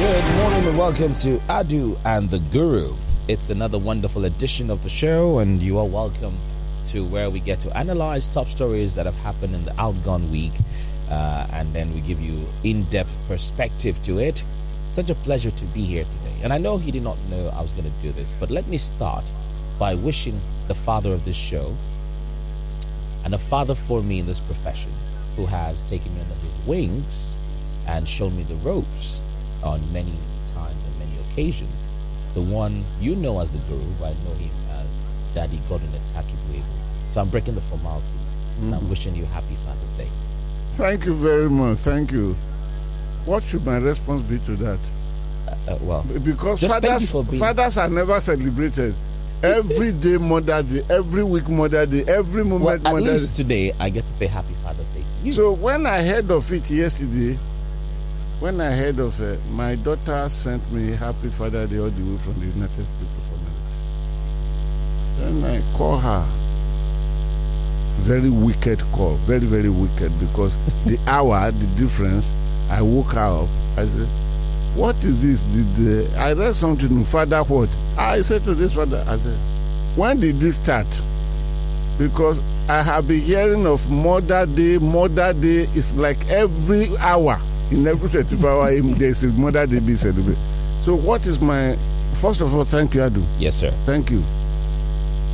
Good morning and welcome to Adu and the Guru. It's another wonderful edition of the show, and you are welcome to where we get to analyze top stories that have happened in the outgone week, uh, and then we give you in depth perspective to it. Such a pleasure to be here today. And I know he did not know I was going to do this, but let me start by wishing the father of this show and a father for me in this profession who has taken me under his wings and shown me the ropes on many times and many occasions. The one you know as the guru, I know him as Daddy Gordon Atakibwebo. So I'm breaking the formalities. And I'm wishing you happy Father's Day. Thank you very much. Thank you. What should my response be to that? Uh, well, Because Just thank you fathers, fathers are never celebrated. Every day Mother Day, every week Mother Day, every moment well at Mother least Day. today I get to say happy Father's Day to you. So when I heard of it yesterday, when I heard of it, my daughter sent me Happy Father Day all the way from the United States of America. Then I call her. Very wicked call, very very wicked because the hour, the difference. I woke up. I said, "What is this?" Did uh, I read something? Father, what? I said to this father, I said, "When did this start?" because I have been hearing of Mother Day. Mother Day is like every hour in every 24 hour there's a Mother Day being celebrated. So what is my first of all? Thank you, Adu. yes, sir. Thank you,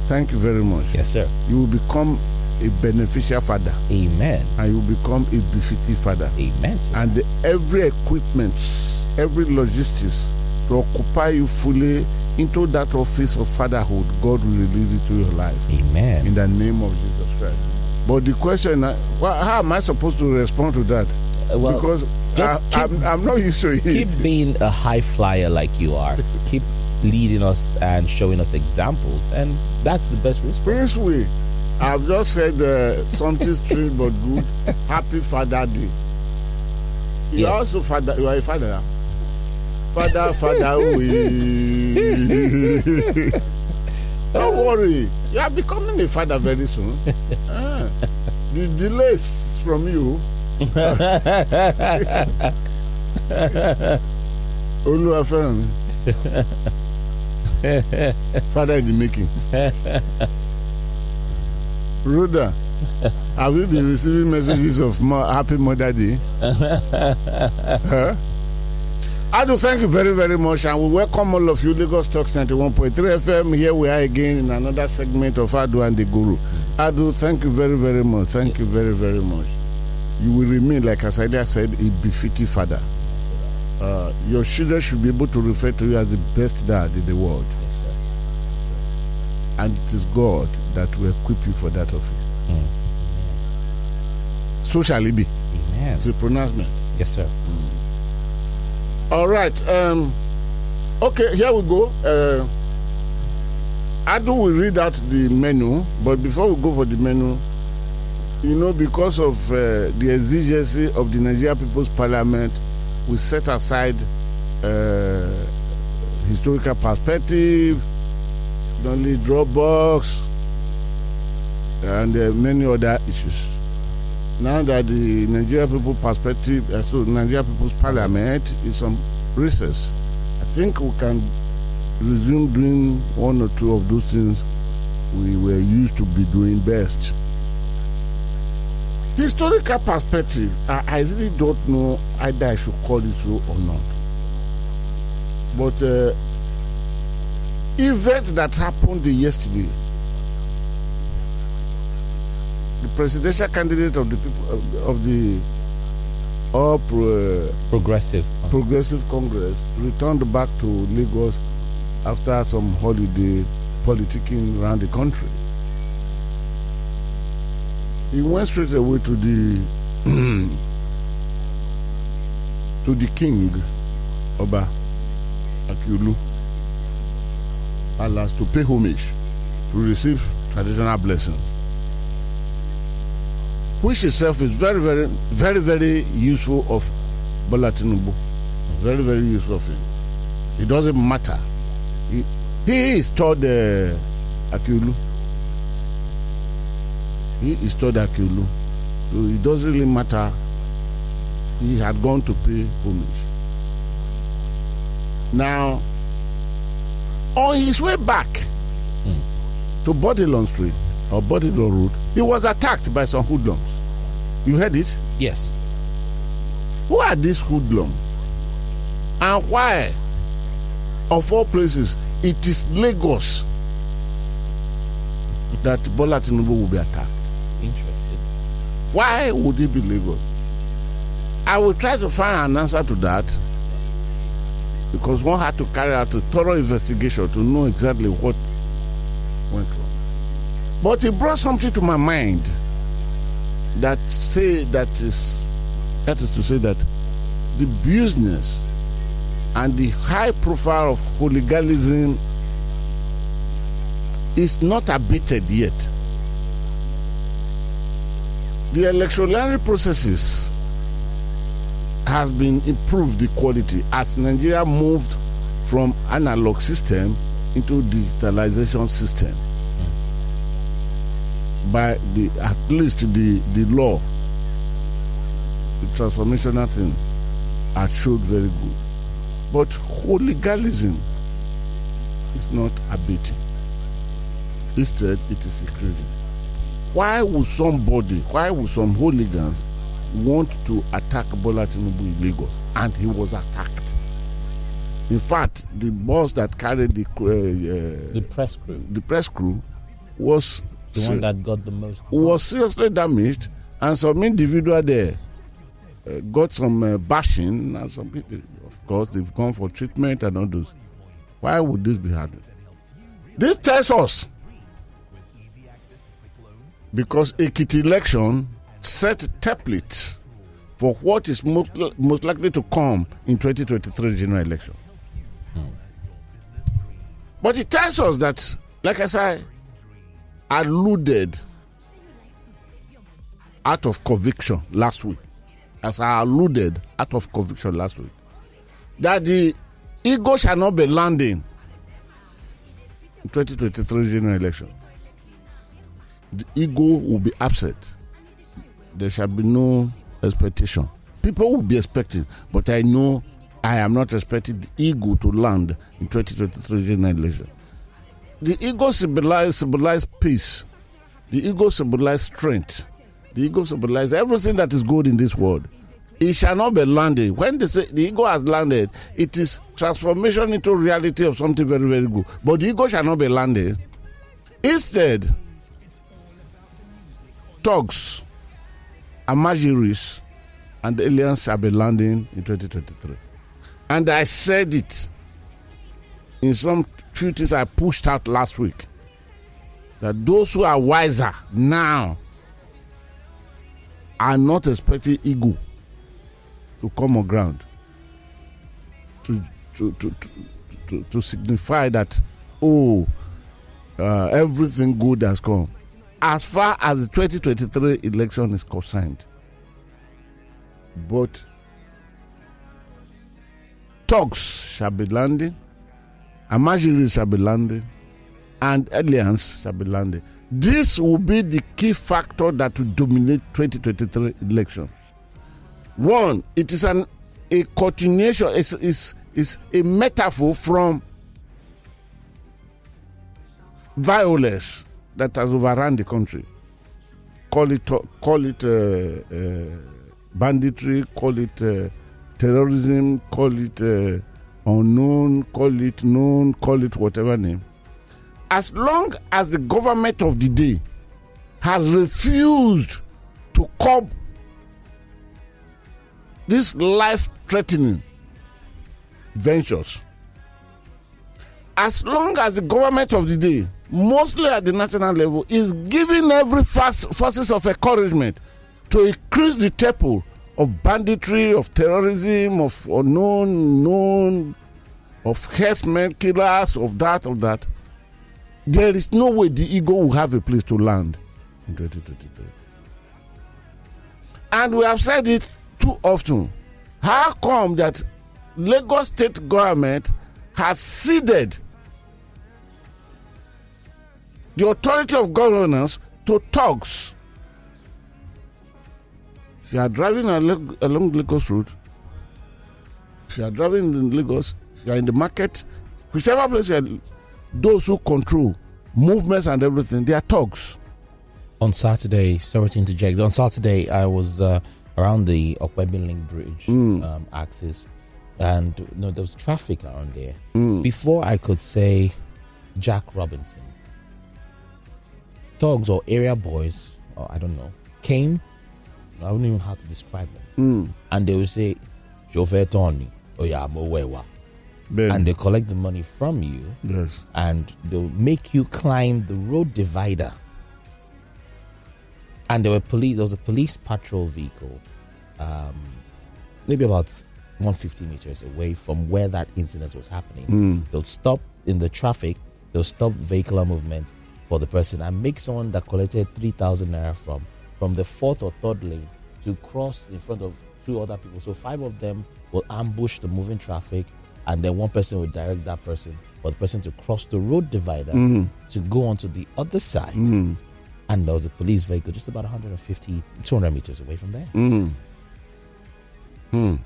thank you very much. Yes, sir. You will become a beneficial father, Amen. and you will become a befitting father. Amen. And every equipment, every logistics to occupy you fully into that office of fatherhood, God will release it to your life Amen. in the name of Jesus Christ. But the question, uh, well, how am I supposed to respond to that? Uh, well, because just I, keep- I'm, I'm not used to it. keep being a high flyer like you are. keep leading us and showing us examples, and that's the best response. Prince Way, I've just said uh, something strange but good. Happy Father Day. You Yes. also father. You are a father. Now. Father, Father, we. Don't worry. You are becoming a father very soon. Ah, the delays from you. Oluwafẹ́ràn mi. Father in the making. Rhoda, have you been receiving messages of Happy Mother Day? huh? Adu, thank you very, very much, and we welcome all of you, Lagos Talks 91.3 FM. Here we are again in another segment of Adu and the Guru. Adu, thank you very, very much. Thank you very, very much. You will remain, like Asaida said, a befitting father. Uh, your children should be able to refer to you as the best dad in the world, Yes, sir. and it is God that will equip you for that office. Mm. So shall it be. Amen. It's a pronouncement. Yes, sir. All right. Um, okay, here we go. Uh, Adu will read out the menu, but before we go for the menu, you know, because of uh, the exigency of the Nigeria People's Parliament, we set aside uh, historical perspective, only Dropbox, and uh, many other issues. Now that the Nigeria People's Perspective, uh, so Nigeria People's Parliament is on recess, I think we can resume doing one or two of those things we were used to be doing best. Historical perspective, I, I really don't know either I should call it so or not. But uh, event that happened yesterday the presidential candidate of the people of the, All Pro, uh, Progressive. Progressive Congress returned back to Lagos after some holiday politicking around the country. He went straight away to the to the king, Oba Akiolu, alas to pay homage, to receive traditional blessings which itself is very, very, very, very useful of Bola Tinubu. Very, very useful of him. It doesn't matter. He, he is told uh, Akiolu. He is told that Akiolu. So it doesn't really matter. He had gone to pay homage. Now, on his way back to Bourdillon Street or Bourdillon Road, he was attacked by some hoodlums. You heard it? Yes. Who are these hoodlums? And why, of all places, it is Lagos that Bola Tinubu will be attacked? Interesting. Why would it be Lagos? I will try to find an answer to that because one had to carry out a thorough investigation to know exactly what went wrong. But it brought something to my mind that say that is that is to say that the business and the high profile of hooliganism is not abated yet. The electoral processes has been improved the quality as Nigeria moved from analog system into digitalization system. By the at least the the law the transformational thing has showed very good. But hooliganism is not abating. Instead it is increasing why would somebody why would some hooligans want to attack Bola Tinubu in Lagos, and he was attacked. In fact, the bus that carried the uh, uh, The press crew, the press crew was the one that got the most. was seriously damaged, and some individual there uh, got some uh, bashing, and some people, of course, they've gone for treatment and all those. Why would this be happening? This tells us because Ekiti election set template for what is most, most likely to come in 2023 general election. Hmm. But it tells us that, like I said, alluded out of conviction last week, as I alluded out of conviction last week, that the ego shall not be landing in 2023 general election. The ego will be absent. There shall be no expectation. People will be expecting, but I know I am not expecting the ego to land in 2023 general election. The ego symbolizes symbolize peace. The ego symbolizes strength. The ego symbolizes everything that is good in this world. It shall not be landed. When they say the ego has landed, it is transformation into reality of something very, very good. But the ego shall not be landed. Instead, thugs, amajiris, and aliens shall be landing in 2023. And I said it in some few things I pushed out last week that those who are wiser now are not expecting ego to come on ground to to to to, to, to signify that oh uh, everything good has come as far as the 2023 election is concerned but talks shall be landing Amajiri shall be landing, and Alliance shall be landing. This will be the key factor that will dominate 2023 election. One, it is an a continuation, it's, it's, it's a metaphor from violence that has overrun the country. Call it call it uh, uh, banditry, call it uh, terrorism, call it uh, unknown, call it known, call it whatever name. As long as the government of the day has refused to curb these life threatening ventures, as long as the government of the day, mostly at the national level, is giving every fast forces of encouragement to increase the tempo of banditry, of terrorism, of unknown, known, of herdsmen, killers, of that, of that, there is no way the ego will have a place to land in 2023. And we have said it too often. How come that Lagos state government has ceded the authority of governance to thugs? If you are driving along Lagos Road, if you are driving in Lagos, if you are in the market, whichever place you are, those who control movements and everything, they are thugs. On Saturday, sorry to interject. On Saturday, I was uh, around the Okwebi Link Bridge Mm. um, axis, and you know, there was traffic around there. Mm. Before I could say Jack Robinson, thugs or area boys, or I don't know, came. I don't even know how to describe them. Mm. And they will say, Chauffeur Tony, oh yeah. Ben, And they collect the money from you yes. and they'll make you climb the road divider. And there were police. There was a police patrol vehicle, um, maybe about 150 meters away from where that incident was happening. Mm. They'll stop in the traffic. They'll stop vehicular movement for the person and make someone that collected 3,000 naira from from the fourth or third lane to cross in front of two other people. So five of them will ambush the moving traffic, and then one person will direct that person for the person to cross the road divider Mm. to go onto the other side. Mm. And there was a police vehicle just about 150, 200 meters away from there. Mm. Mm.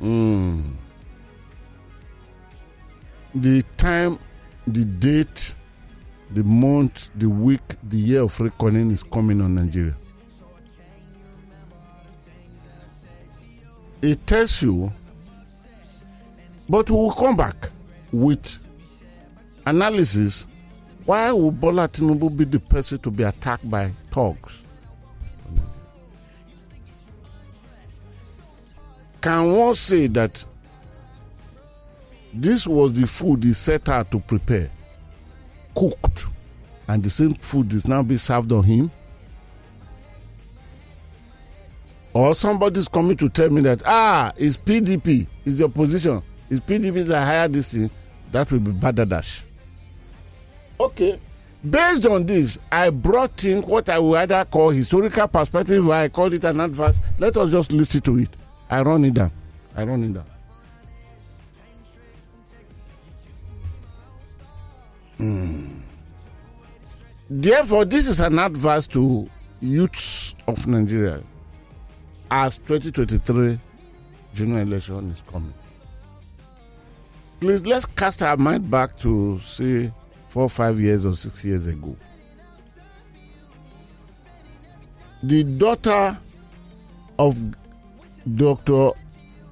Mm. The time, the date, the month, the week, the year of reckoning is coming on Nigeria. It tells you, but we will come back with analysis. Why would Bola Tinubu be the person to be attacked by thugs? Can one say that this was the food he set out to prepare, cooked, and the same food is now being served on him? Or somebody's coming to tell me that, ah, it's PDP, it's the opposition, it's PDP that hired this thing, that will be Badadash. Okay. Based on this, I brought in what I would either call historical perspective, or I call it an adverse. Let us just listen to it. I run it down. I run it down. Mm. Therefore, this is an advice to youths of Nigeria as 2023 general election is coming. Please let's cast our mind back to say four, five years or six years ago. The daughter of Dr.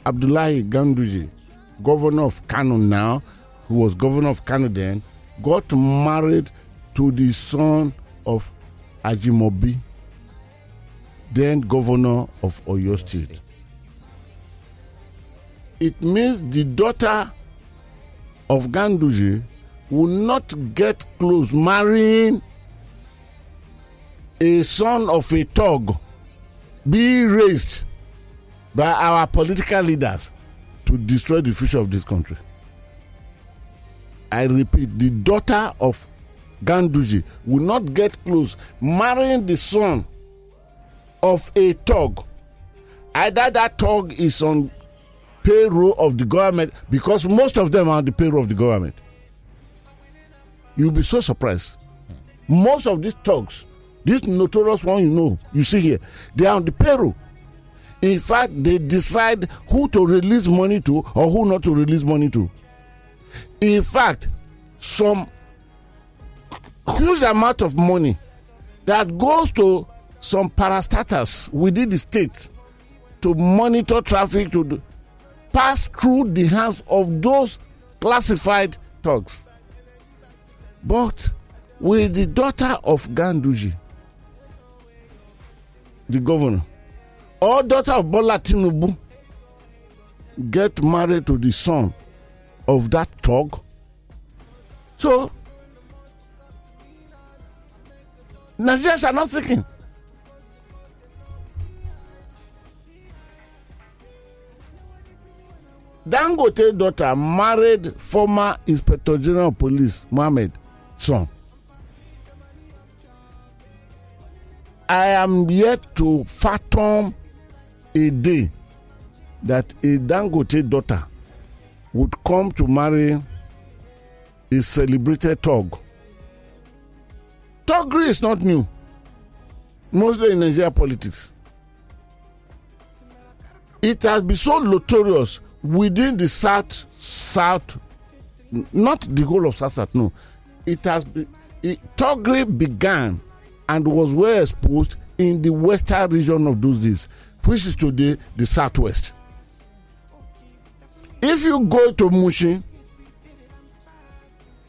Abdullahi Ganduje, governor of Kano now, who was governor of Kano then, got married to the son of Ajimobi, then governor of Oyo State. It means the daughter of Ganduje will not get close marrying a son of a thug be raised by our political leaders to destroy the future of this country. I repeat, the daughter of Ganduje will not get close marrying the son of a thug. Either that thug is on payroll of the government because most of them are on the payroll of the government. You'll be so surprised. Most of these thugs, this notorious one you know, you see here, they are on the payroll. In fact, they decide who to release money to or who not to release money to. In fact, some huge amount of money that goes to some parastatals within the state to monitor traffic to do, pass through the hands of those classified thugs. But with the daughter of Ganduje, the governor, or daughter of Bola Tinubu, get married to the son of that thug. So, Nigerians are not thinking. Dangote daughter married former Inspector General of Police Mohammed son. I am yet to fathom a day that a Dangote daughter would come to marry a celebrated Tog. Thuggery is not new, mostly in Nigeria politics. It has been so notorious within the south south not the whole of south south no it has been it, Togri began and was well exposed in the western region of those days which is today the southwest if you go to Mushin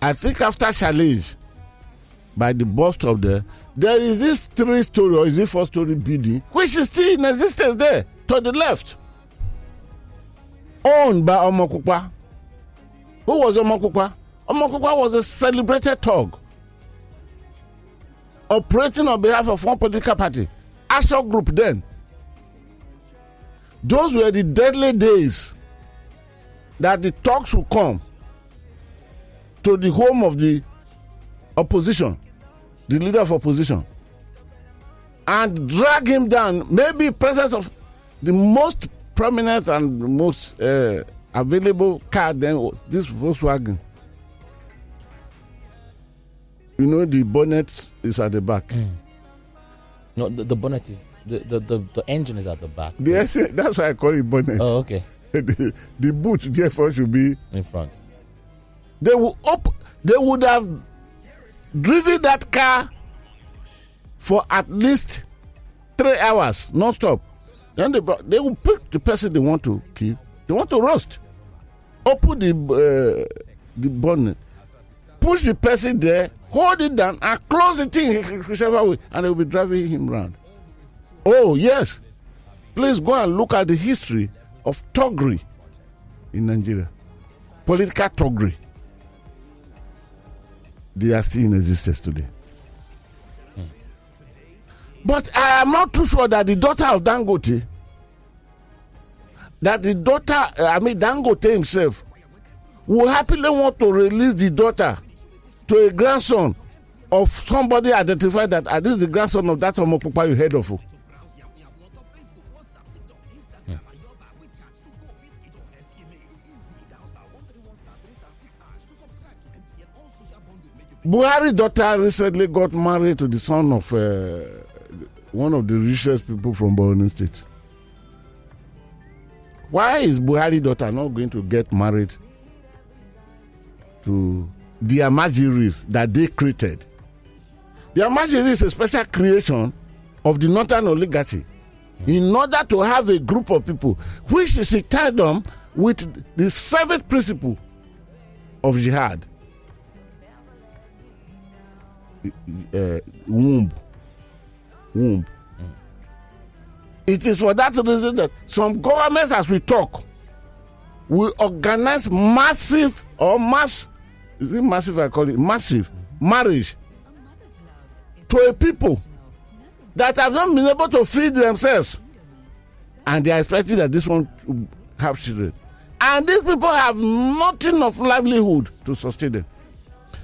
I think after challenge by the bus stop there there is this three story or is it four story building which is still in existence there to the left owned by Omokupa. Who was Omokupa? Omokupa was a celebrated thug operating on behalf of one political party, Ashok Group then. Those were the deadly days that the talks will come to the home of the opposition, the leader of opposition, and drag him down, maybe presence of the most prominent and most uh, available car then was this Volkswagen. You know the bonnet is at the back. No, the, the bonnet is the, the, the, the engine is at the back. Yes, that's why I call it bonnet. Oh, okay. the, the boot therefore should be. In front. They will up. They would have driven that car for at least three hours non-stop. Then they they will pick the person they want to kill. They want to roast. Open the uh, the bonnet, push the person there, hold it down, and close the thing whichever way, and they will be driving him round. Oh yes, please go and look at the history of Togri in Nigeria, political Togri. They are still in existence today. But I am not too sure that the daughter of Dangote, that the daughter, I mean Dangote himself, will happily want to release the daughter to a grandson of somebody identified that this is the grandson of that Omopupa you heard of. Buhari's daughter recently got married to the son of uh, one of the richest people from Borno State. Why is Buhari's daughter not going to get married to the Amajiris that they created? The Amajiri is a special creation of the northern oligarchy in order to have a group of people which is in tandem with the seventh principle of jihad uh, womb. Womb. It is for that reason that some governments, as we talk, will organize massive or mass, is it massive? I call it massive marriage to a people that have not been able to feed themselves, and they are expecting that this one have children, and these people have nothing of livelihood to sustain them.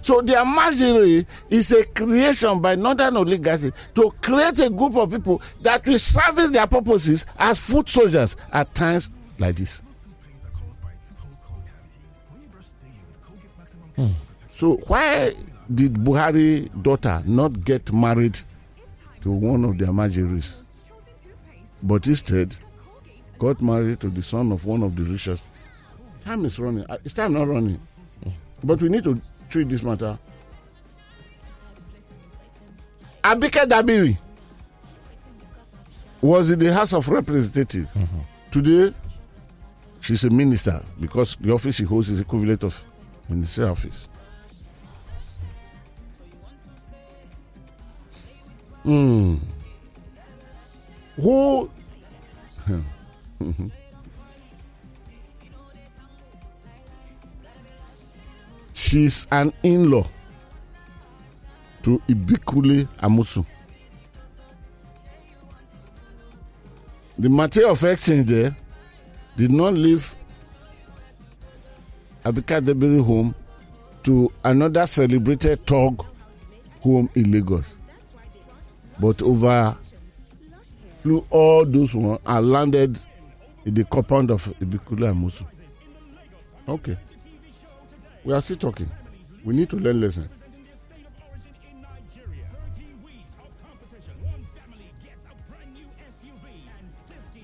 So the Amajiri is a creation by northern oligarchy to create a group of people that will service their purposes as foot soldiers at times like this. So why did Buhari daughter not get married to one of the Amajiris, but instead got married to the son of one of the richest? Time is running. Uh, Is time not running? But we need to treat this matter. Abike Dabiri was in the House of Representatives. Today, she's a minister because the office she holds is equivalent of ministerial office. Hmm. Who she's an in-law to Ibikunle Amosun. The matter of exchange there did not leave Abike Dabiri home to another celebrated thug home in Lagos. But over flew all those one and landed in the compound of Ibikunle Amosun. Okay. We are still talking. We need to learn lesson.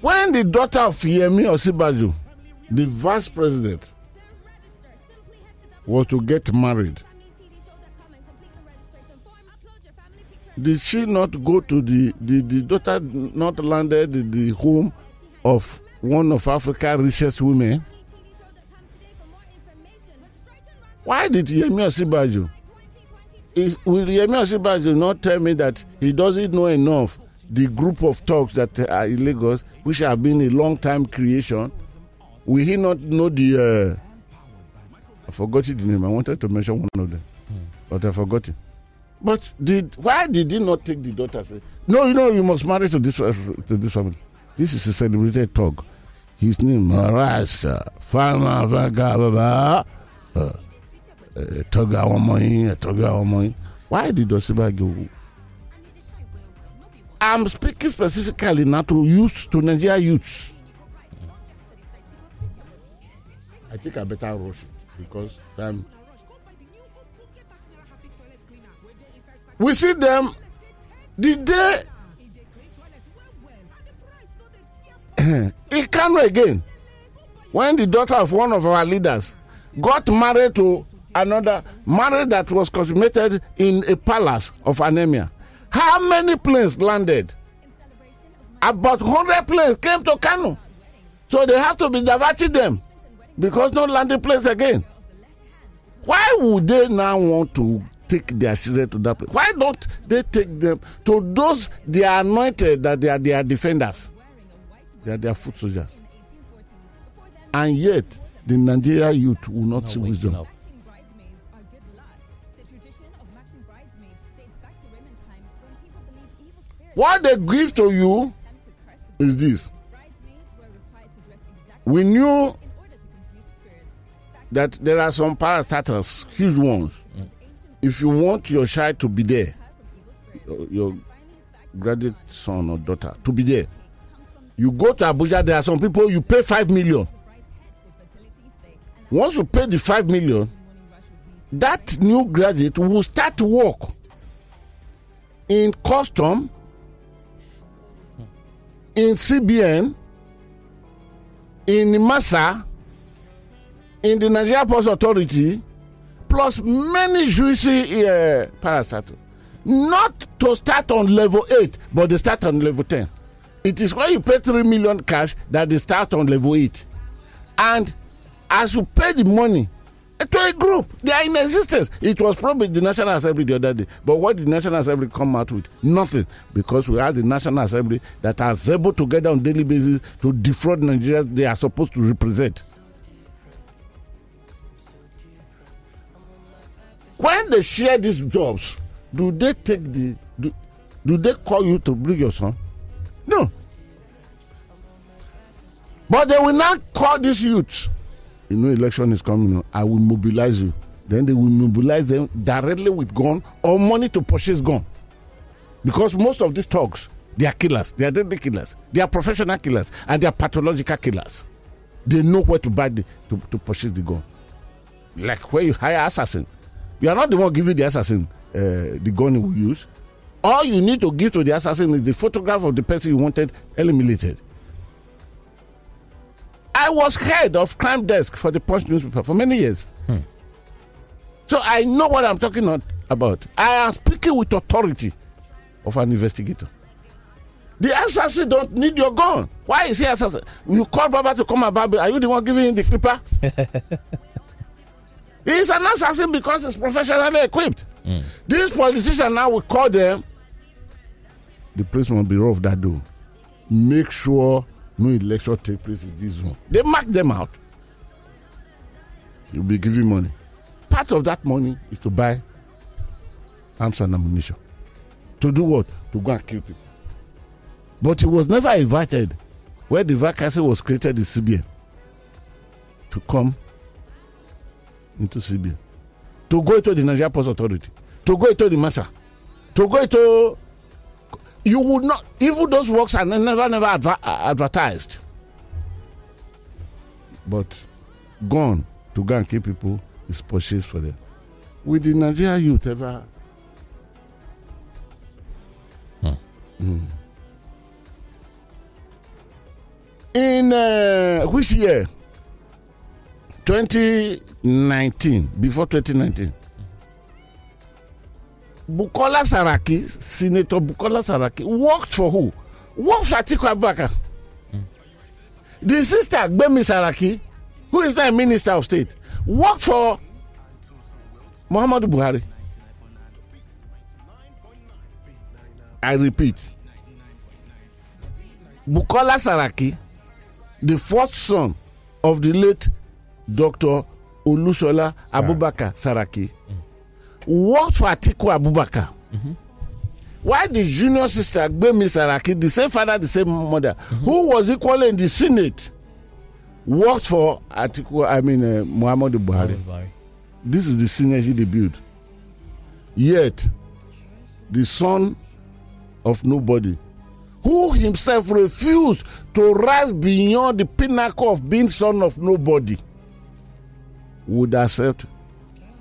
When the daughter of Yemi Osinbajo the vice president was to get married. Did she not go to the the, the daughter not landed the home of one of Africa's richest women? Why did Yemi Osinbajo? Is will Yemi Osinbajo not tell me that he doesn't know enough the group of talks that are in Lagos, which have been a long time creation? Will he not know the? Uh, I forgot the name. I wanted to mention one of them, but I forgot it. But did why did he not take the daughter? Say, no, you know, you must marry to this to this family. This is a celebrated talk. His name Marasha Fama Vagababa. Tọ́gà àwọn ọmọ yín, tọ́gà àwọn. Why did Osinbajo? I'm speaking specifically now to youth, to Nigeria youths. I think I better rush because time. We see them the day in Kano again when the daughter of one of our leaders got married to another marriage that was consummated in a palace of anemia. How many planes landed? About 100 planes came to Kano. So they have to be diverting them because no landing place again. Why would they now want to take their children to that place? Why don't they take them to those they are anointed that they are their defenders? They are their foot soldiers. And yet, the Nigeria youth will not, Not see wisdom. up. What they give to you is this. We knew that there are some parastatals, huge ones. Mm. If you want your child to be there, your, your graduate son or daughter to be there, you go to Abuja. There are some people you pay five million. Once you pay the five million, that new graduate will start work in custom, in CBN, in Massa, in the Nigeria Post Authority, plus many juicy uh. Not to start on level 8, but they start on level 10. It is when you pay 3 million cash that they start on level 8. And as you pay the money to a group, they are in existence. It was probably the National Assembly the other day. But what did the National Assembly come out with? Nothing. Because we have the National Assembly that are able to get on daily basis to defraud Nigerians they are supposed to represent. When they share these jobs, do they take the do, do they call you to bring your son? No. But they will not call these youths. You know, election is coming. I will mobilize you. Then they will mobilize them directly with gun or money to purchase gun. Because most of these thugs, they are killers. They are deadly killers. They are professional killers and they are pathological killers. They know where to buy the to, to purchase the gun. Like where you hire assassin. You are not the one giving the assassin uh, the gun he will use. All you need to give to the assassin is the photograph of the person you wanted eliminated. I was head of crime desk for the Punch newspaper for many years. Hmm. So I know what I'm talking about. I am speaking with authority of an investigator. The assassin don't need your gun. Why is he assassin? You call Baba to come about. Are you the one giving him the clipper? He's an assassin because he's professionally equipped. Hmm. These politicians now will call them. The must be rough that do. Make sure no election take place in this zone. They mark them out. You'll be giving money. Part of that money is to buy arms and ammunition. To do what? To go and kill people. But he was never invited where the vacancy was created in CBN to come into CBN, to go into the Nigeria Post Authority, to go into the MASA, to go into. You would not, even those works are never, never adver- advertised. But gone to go and kill people is purchased for them. Will the Nigeria youth ever? Mm. In uh, which year? 2019, before 2019, Bukola Saraki, Senator Bukola Saraki, worked for who? Worked for Atiku Abubakar. The sister, Gbemi Saraki, who is now minister of state, worked for Muhammadu Buhari. I repeat, Bukola Saraki, the fourth son of the late Dr. Olusola Abubakar Saraki, worked for Atiku Abubakar. Why the junior sister Gbemi Saraki, the same father, the same mother, who was equally in the Senate, worked for Atiku, I mean, uh, Muhammadu Buhari. This is the synergy they build. Yet, the son of nobody, who himself refused to rise beyond the pinnacle of being son of nobody, would accept,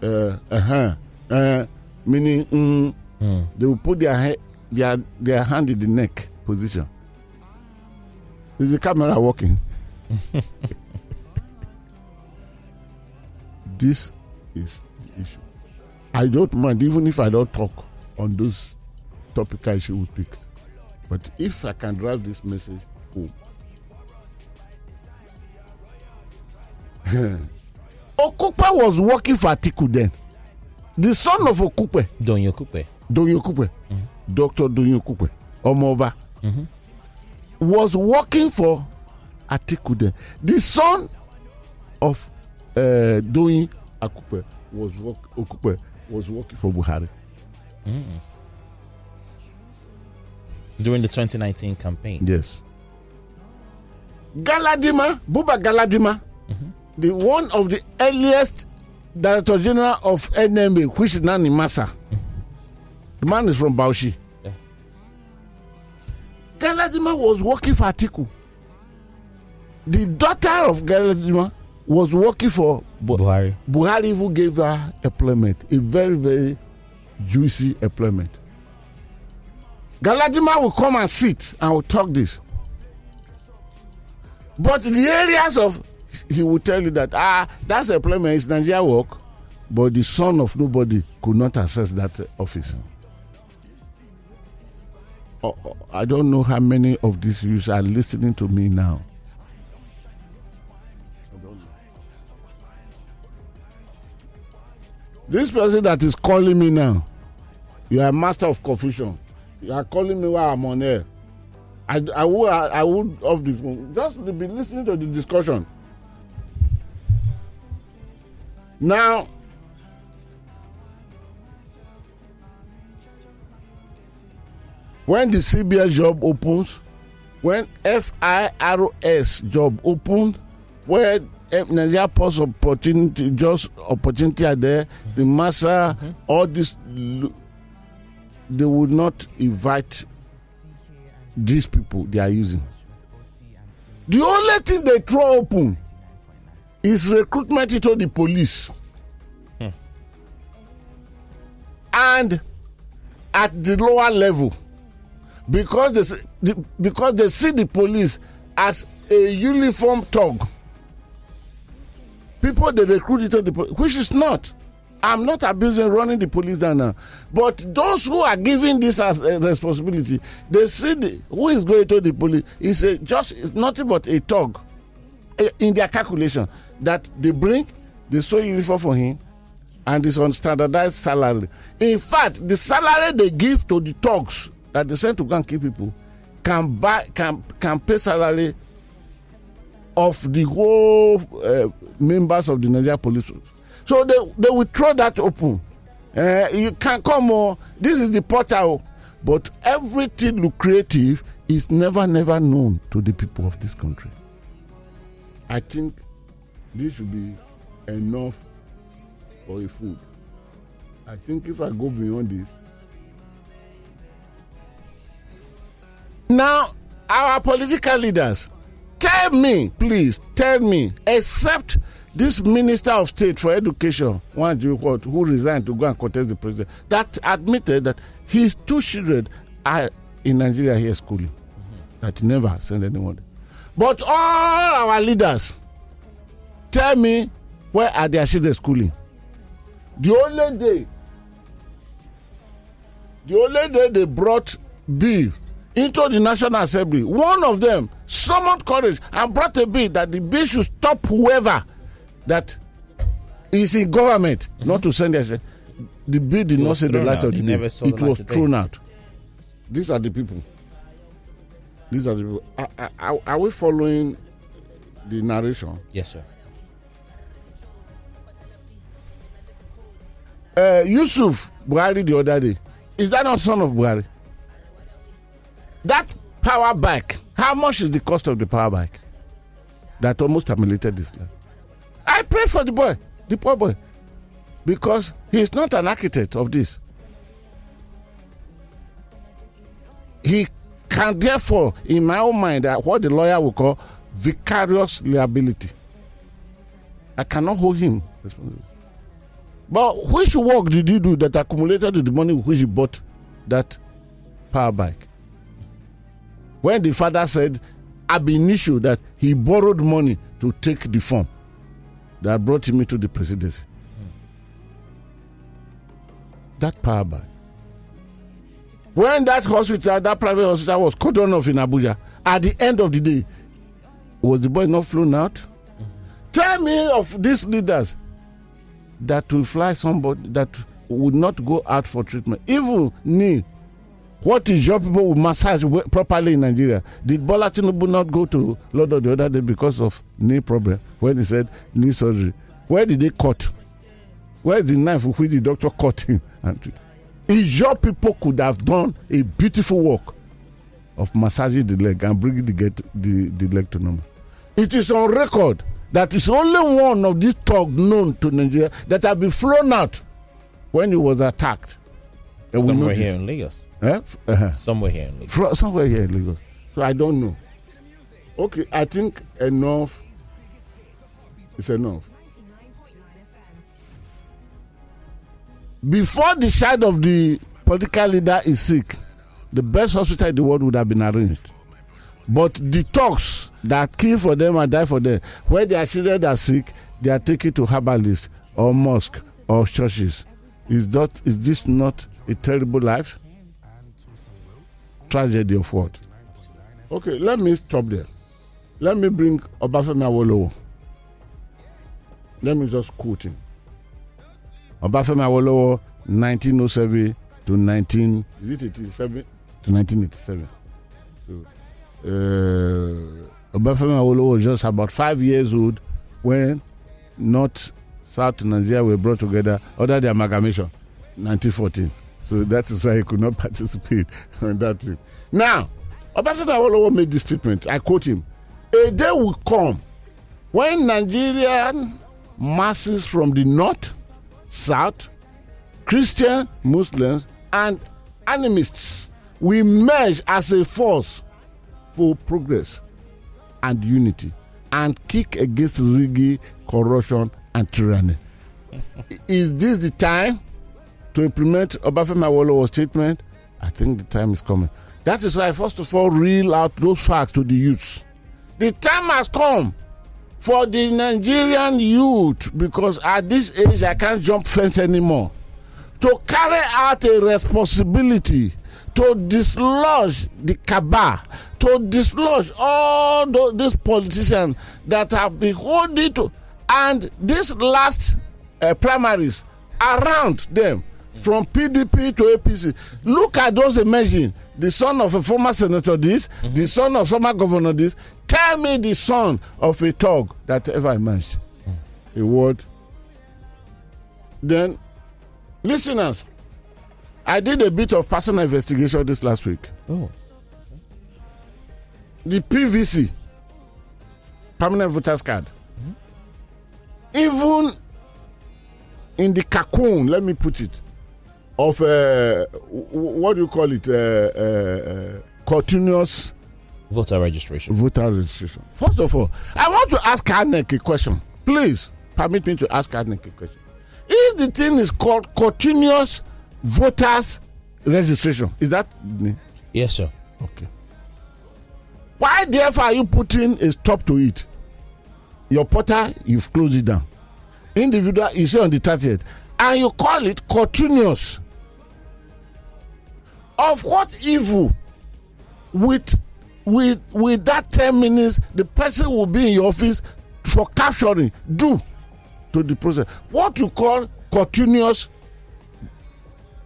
uh, uh-huh, uh, meaning, mm, they will put their, he- their, their hand in the neck position. Is the camera working? this is the issue. I don't mind, even if I don't talk on those topical issues we picked. But if I can drive this message home. Okupe was working for Atiku then. The son of Okupe, Donyo Kupe. Doyin Okupe, Dr. Mm-hmm. Doyin Okupe, Omoba, mm-hmm. was working for Atiku then. The son of uh, Doyin Okupe was work, Okupe was working for Buhari. Mm-hmm. During the 2019 campaign. Yes. Galadima, Buba Galadima, the one of the earliest Director General of NMA, which is in Massa. The man is from Bauchi. Yeah. Galadima was working for Atiku. The daughter of Galadima was working for Bu- Buhari. Buhari even gave her employment, a very, very juicy employment. Galadima will come and sit and will talk this. But the areas of, he will tell you that, ah, that's employment, it's Nigeria work. But the son of nobody could not access that uh, office. Oh, oh, I don't know how many of these youths are listening to me now. This person that is calling me now, you are a master of confusion. You are calling me while I'm on air. I, I would I, would off the phone. Just be listening to the discussion. Now, when the CBS job opens, when FIRS job opened, where eh, Nigeria Post opportunity, just opportunity are there, the massa, all this, they would not invite these people they are using. The only thing they throw open is recruitment into the police. And at the lower level, because they, s- the, because they see the police as a uniform thug. People they recruit into the police, which is not. I'm not abusing running the police down now, but those who are giving this as a responsibility, they see the, who is going to the police is a, just it's nothing but a thug eh, in their calculation that they bring the sew uniform for him and it's on standardized salary. In fact, the salary they give to the thugs that they send to go people can buy can can pay salary of the whole uh, members of the Nigeria police. So they they will throw that open. Uh, you can come on. This is the portal, but everything lucrative is never never known to the people of this country. I think this should be enough for a food. I think if I go beyond this. Now, our political leaders, tell me, please, tell me, except this minister of state for education, one who resigned to go and contest the president, that admitted that his two children are in Nigeria here schooling, mm-hmm. that he never sent anyone. But all our leaders, tell me where are their children schooling? The only day, the only day they brought bill into the National Assembly, one of them summoned courage and brought a bill that the bill should stop whoever that is in government mm-hmm. not to send their. The bill did not see the light out. of the day. It was thrown out. These are the people. These are the people. Are, are, are we following the narration? Yes, sir. Uh, Yusuf Buhari the other day. Is that not son of Buhari? That power bike, how much is the cost of the power bike? That almost terminated this life. I pray for the boy, the poor boy, because he is not an architect of this. He can therefore, in my own mind, what the lawyer will call vicarious liability. I cannot hold him responsible. But which work did he do that accumulated the money which he bought that power bike? When the father said ab initio that he borrowed money to take the form that brought him into the presidency. That power bike. When that hospital, that private hospital was cut off in Abuja, at the end of the day, was the boy not flown out? Mm-hmm. Tell me of these leaders that will fly somebody that would not go out for treatment. Even knee. What is your people will massage properly in Nigeria? Did Bola Tinubu not go to London the other day because of knee problem when he said knee surgery? Where did they cut? Where is the knife with which the doctor cut him? Is your people could have done a beautiful work of massaging the leg and bringing the, get, the, the leg to normal. It is on record that is only one of these thugs known to Nigeria that have been flown out when he was attacked. And somewhere here in Lagos. Eh? Uh-huh. Somewhere here in Lagos. somewhere here in Lagos. So I don't know. Okay, I think enough is enough. Before the child of the political leader is sick, the best hospital in the world would have been arranged. But the talks that kill for them and die for them, where their children are sick, they are taken to herbalists or mosque or churches. Is that is this not a terrible life? Tragedy of what? Okay, let me stop there. Let me bring Obafemi Awolowo. Let me just quote him. Obafemi Awolowo, 1907 to 19 is it 87 to 1987. So, uh, Obafemi Awolowo was just about five years old when North South Nigeria were brought together under the amalgamation, 1914. So that is why he could not participate in that thing. Now, Obafemi Awolowo made this statement. I quote him: "A day will come when Nigerian masses from the north, south, Christian, Muslims, and animists will merge as a force for progress and unity and kick against rigging, corruption, and tyranny. is this the time to implement Obafemi Awolowo's statement? I think the time is coming. That is why, first of all, reel out those facts to the youths. The time has come for the Nigerian youth because at this age I can't jump fence anymore to carry out a responsibility to dislodge the cabal, to dislodge all those, these politicians that have been holding to, and this last uh, primaries around them from PDP to APC. Look at those emerging. The son of a former senator, this, mm-hmm. the son of former governor, this. Tell me the son of a thug that ever emerged. Mm. A word. Then, listeners, I did a bit of personal investigation this last week. Oh. The PVC, permanent voters card, mm-hmm. even in the cocoon, let me put it, of uh, what do you call it? Uh, uh, continuous voter registration. Voter registration. First of all, I want to ask Karnek a question. Please permit me to ask Karnek a question. If the thing is called continuous voters registration. Is that Yes, sir. Okay. Why, therefore, are you putting a stop to it? Your portal, you've closed it down. individual is on the 30th, and you call it continuous. Of what evil with with with that 10 minutes the person will be in your office for capturing do to the process what you call continuous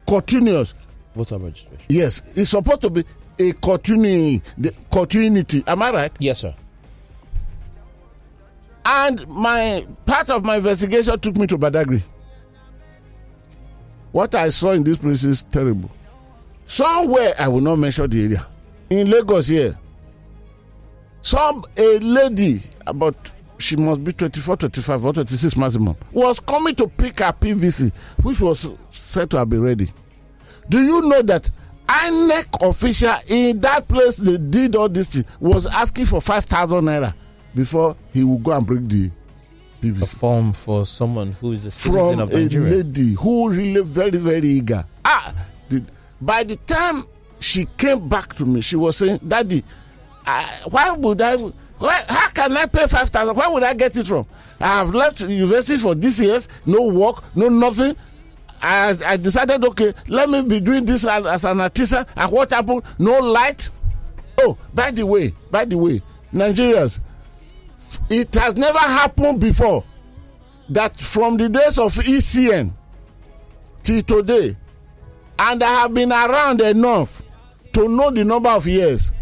continuous Voter registration. yes it's supposed to be a continuity, the continuity. Am i right? Yes, sir. and my part of my investigation took me to badagry. What i saw in this place is terrible. Somewhere i will not mention the area. In lagos here some a lady about she must be 24 25 or 26 maximum was coming to pick her pvc which was said to have been ready. Do you know that INEC official in that place they did all this thing was asking for 5000 naira before he would go and bring the A pvc form for someone who is a citizen from of a Nigeria. lady who really very very eager. Ah the, by the time she came back to me she was saying daddy I, why would i why, how can i pay 5000 where would i get it from? I have left university for this years no work no nothing I, I decided okay let me be doing this as, as an artisan eh? and what happened? No light? Oh by the way by the way nigerians it has never happened before that from the days of ECN till today, and I have been around enough to know the number of years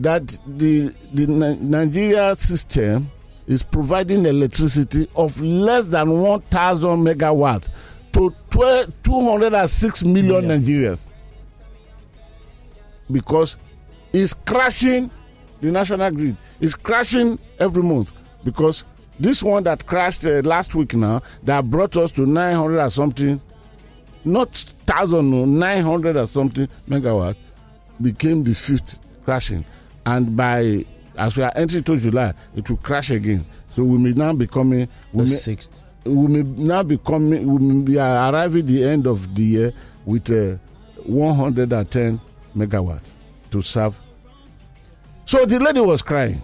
that the the Nigeria system is providing electricity of less than 1,000 megawatts to 12, 206 million Million. Nigerians because it's crashing the national grid. It's crashing every month because this one that crashed uh, last week now that brought us to 900 or something, not thousand, no, 900 or something megawatt became the fifth crashing, and by as we are entering to July, it will crash again. So we may now be coming. The may, sixth. We may now be coming. We may be arriving the end of the year with uh, 110 megawatts to serve. So the lady was crying.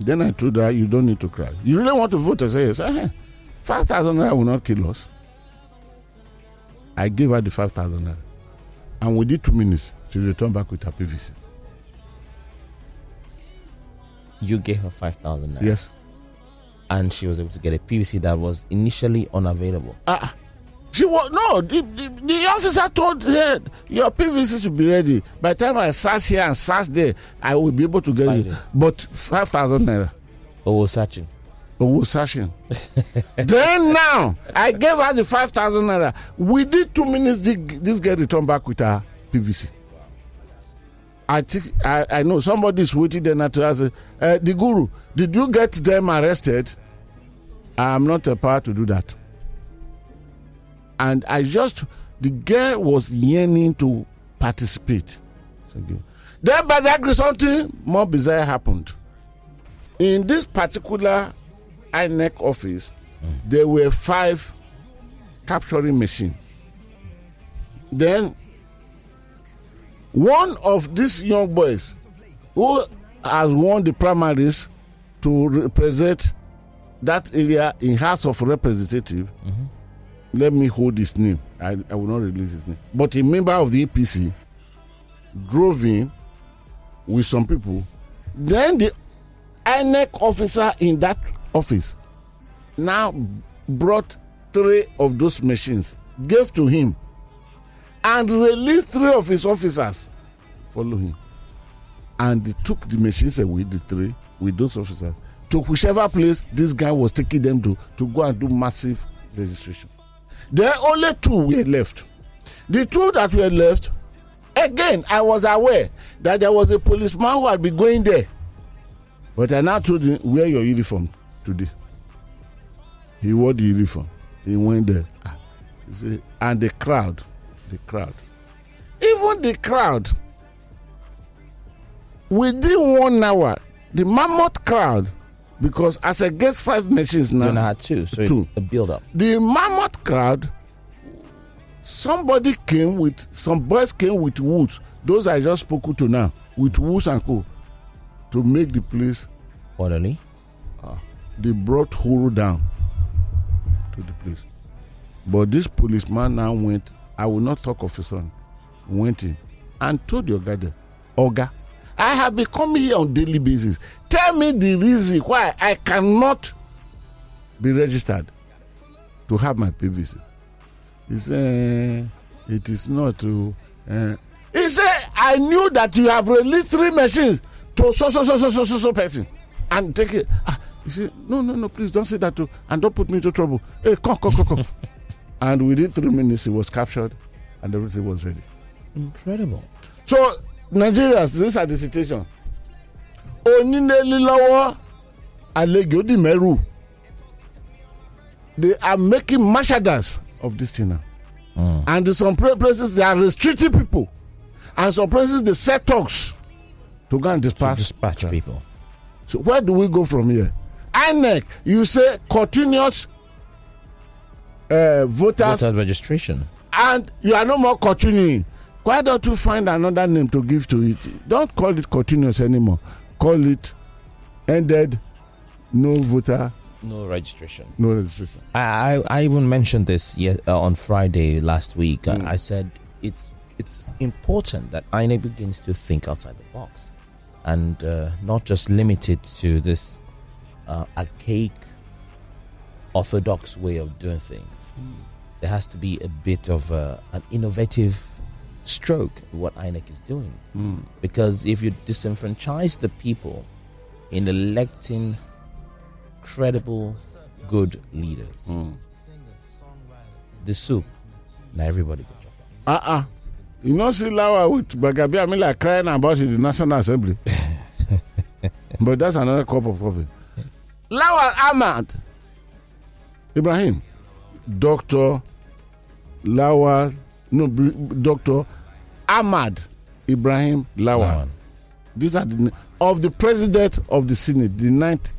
Then I told her, "You don't need to cry. You really want to vote?" I said, "Yes." Five thousand naira will not kill us. I gave her the five thousand naira, and within two minutes, she returned back with her PVC. You gave her 5,000 naira. Yes. And she was able to get a PVC that was initially unavailable. Ah, she was no. The, the, the officer told her your PVC should be ready. By the time I search here and search there, I will be able to get Find it. it. But five thousand naira. But we're searching. Owó searching. then now I gave her the five thousand naira. Within two minutes, this girl returned back with her PVC. I think I, I know somebody is waiting there now to ask uh, the guru. Did you get them arrested? I am not empowered to do that. And I just the girl was yearning to participate. Then, by that something more bizarre happened. In this particular INEC office, there were five capturing machines. Then one of these young boys who has won the primaries to represent that area in House of Representative, mm-hmm. let me hold his name. I, I will not release his name. But a member of the APC drove in with some people. Then the INEC officer in that office now brought three of those machines, gave to him, and released three of his officers. Follow him. And they took the machines away, the three, with those officers, to whichever place this guy was taking them to, to go and do massive registration. There are only two were left. The two that were left, again, I was aware that there was a policeman who had been going there. But I now told him, wear your uniform today. He wore the uniform. He went there. Ah, he said, and the crowd, the crowd, even the crowd, within one hour, the mammoth crowd, because as I get five machines now, You had two, so Two. a build up. the mammoth crowd somebody came with some boys came with woods those i just spoke to now with woods and co to make the place Orderly. Uh, they brought Huru down to the place. But this policeman now went, I will not talk of his son, went in and told your that, Oga, I have been coming here on daily basis. Tell me the reason why I cannot be registered to have my PVC. He said, it is not to. Uh, he said, I knew that you have released three machines to so, so, so, so, so, so, so person and take it. Ah, he said, no, no, no, please don't say that to, and don't put me into trouble. Hey, come, come, come, come. and within three minutes, he was captured and everything was ready. Incredible. So, Nigerians, this is the situation. Àlejò di mẹ́rù. They are making mashaders of this thing now. Mm. And in some places, they are restricting people. And some places, they set talks to go and To dispatch. dispatch people. So, where do we go from here? INEC, you say continuous uh, voters, Voter registration. and you are no more continuing. Why don't you find another name to give to it? Don't call it continuous anymore. Call it ended, no voter, No registration. no registration. I, I, I even mentioned this ye- uh, on Friday last week. Uh, Mm. I said it's it's important that INEC begins to think outside the box and uh, not just limit it to this uh, archaic, orthodox way of doing things. There has to be a bit of uh, an innovative stroke what INEC is doing. Because if you disenfranchise the people in electing credible, good leaders, the soup, now everybody can chop it. Uh uh You know, see Lawa with Bagabi Amila crying about it in the National Assembly. but that's another cup of coffee. Lawa Ahmad Ibrahim, Dr. Lawal, no, Dr. Ahmad Ibrahim Lawal. Lawan. These are the of the president of the Senate, the ninth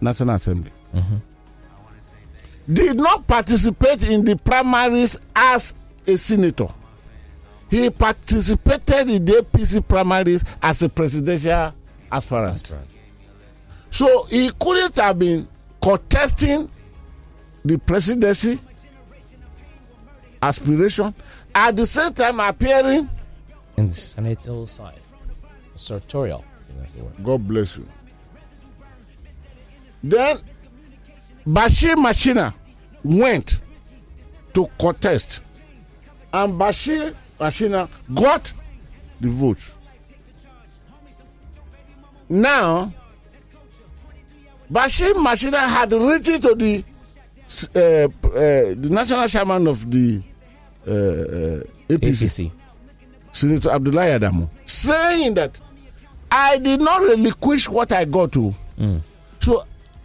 National Assembly. Mm-hmm. Did not participate in the primaries as a senator. He participated in the APC primaries as a presidential aspirant. Right. So he couldn't have been contesting the presidency aspiration at the same time appearing. In the senatorial side, sartorial. I think that's the word. God bless you. Then Bashir Machina went to contest, and Bashir Machina got the vote. Now, Bashir Machina had reached to the uh, uh, the national chairman of the uh, uh, APC, ACC. Senator Abdullahi Adamu, saying that I did not relinquish what I got to. Mm. So,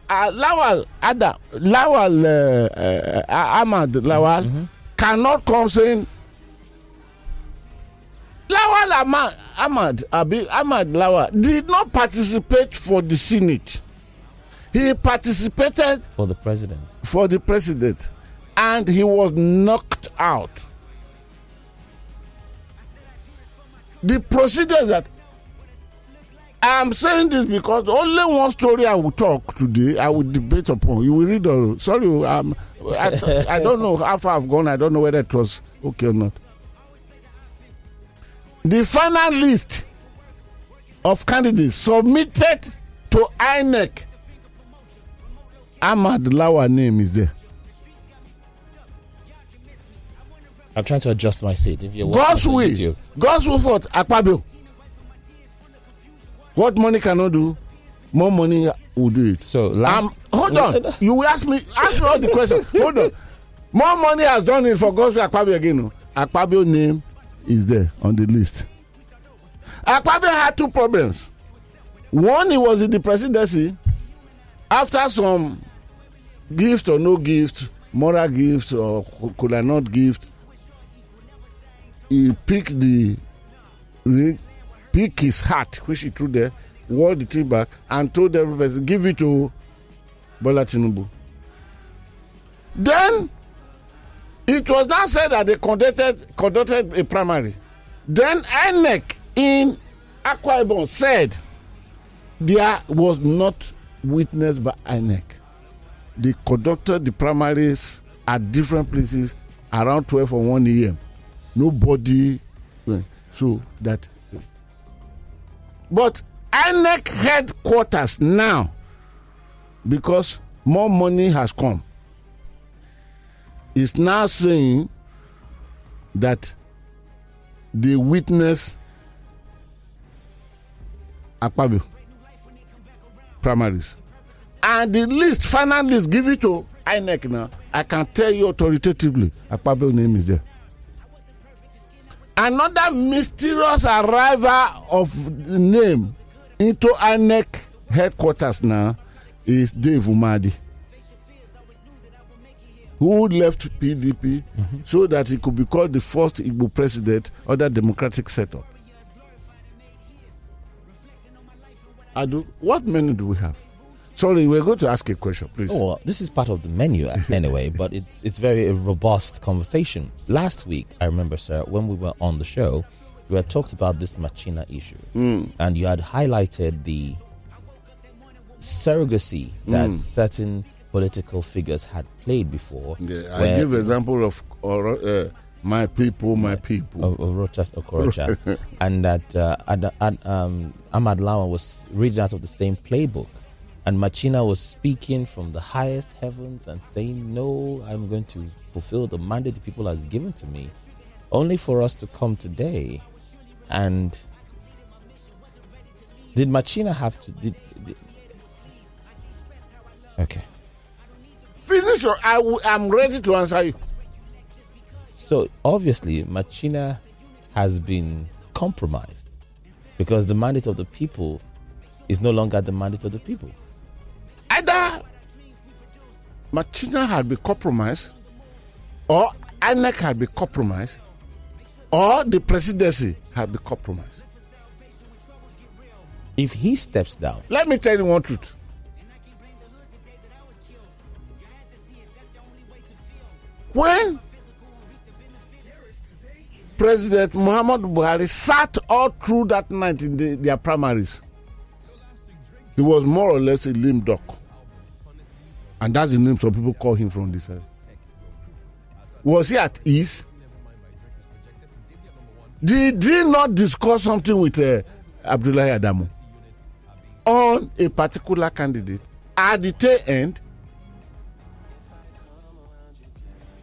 uh, Lawal Ada, Lawal uh, uh, Ahmad Lawal cannot come saying Lawal Ahmad Ahmad Abi, Ahmad Lawal did not participate for the Senate. He participated For the president. for the president and he was knocked out. The procedure that I'm saying this because only one story I will talk today, I will debate upon. You will read all. Sorry, um, I, I don't know how far I've gone. I don't know whether it was okay or not. The final list of candidates submitted to INEC Ahmad Lawa name is there. I'm trying to adjust my seat. If you're God's will. Godswill thought Akpabio. What money cannot do, more money will do it. So last. Um, hold on. You will ask me, ask me all the questions. hold on. More money has done it for Godswill Akpabio again. Akpabio name is there on the list. Akpabio had two problems. One, he was in the presidency after some gift or no gift, moral gift or could I not gift. He picked the pick his hat, which he threw there, wore the tree back, and told every person, give it to Bola Tinubu. Then it was now said that they conducted conducted a primary. Then INEC in Akwa Ibom said there was not witnessed by INEC. They conducted the primaries at different places around 12 or 1 a.m. Nobody, uh, so that. But INEC headquarters now, because more money has come, is now saying that they witness Akpabio primaries. And the list, final list, give it to INEC now. I can tell you authoritatively, Akpabio name is there. Another mysterious arrival of the name into INEC headquarters now is Dave Umahi, who left PDP mm-hmm. so that he could be called the first Igbo president of under democratic setup. Adu, what menu do we have? Sorry, we're going to ask a question, please. Oh, well, this is part of the menu uh, anyway, but it's it's very a robust conversation. Last week, I remember, sir, when we were on the show, we had talked about this Machina issue, and you had highlighted the surrogacy that certain political figures had played before. Yeah, I give example of uh, my people, my people. of, of Rochas Okorocha, and that uh, Ad, Ad, um, Ahmad Lawan was reading out of the same playbook, and Machina was speaking from the highest heavens and saying, "No, I'm going to fulfill the mandate the people has given to me," only for us to come today, and did Machina have to? Did, did, okay. Finish or I w- I'm ready to answer you. So obviously, Machina has been compromised because the mandate of the people is no longer the mandate of the people. Either Machina had been compromised, or INEC had been compromised, or the presidency had been compromised. If he steps down, Let me tell you one truth. When President Muhammad Buhari sat all through that night in the, their primaries, he was more or less a lame duck. And that's the name some people call him from this side. Was he at ease? Did he not discuss something with uh, Abdullahi Adamu? on a particular candidate at the tail end,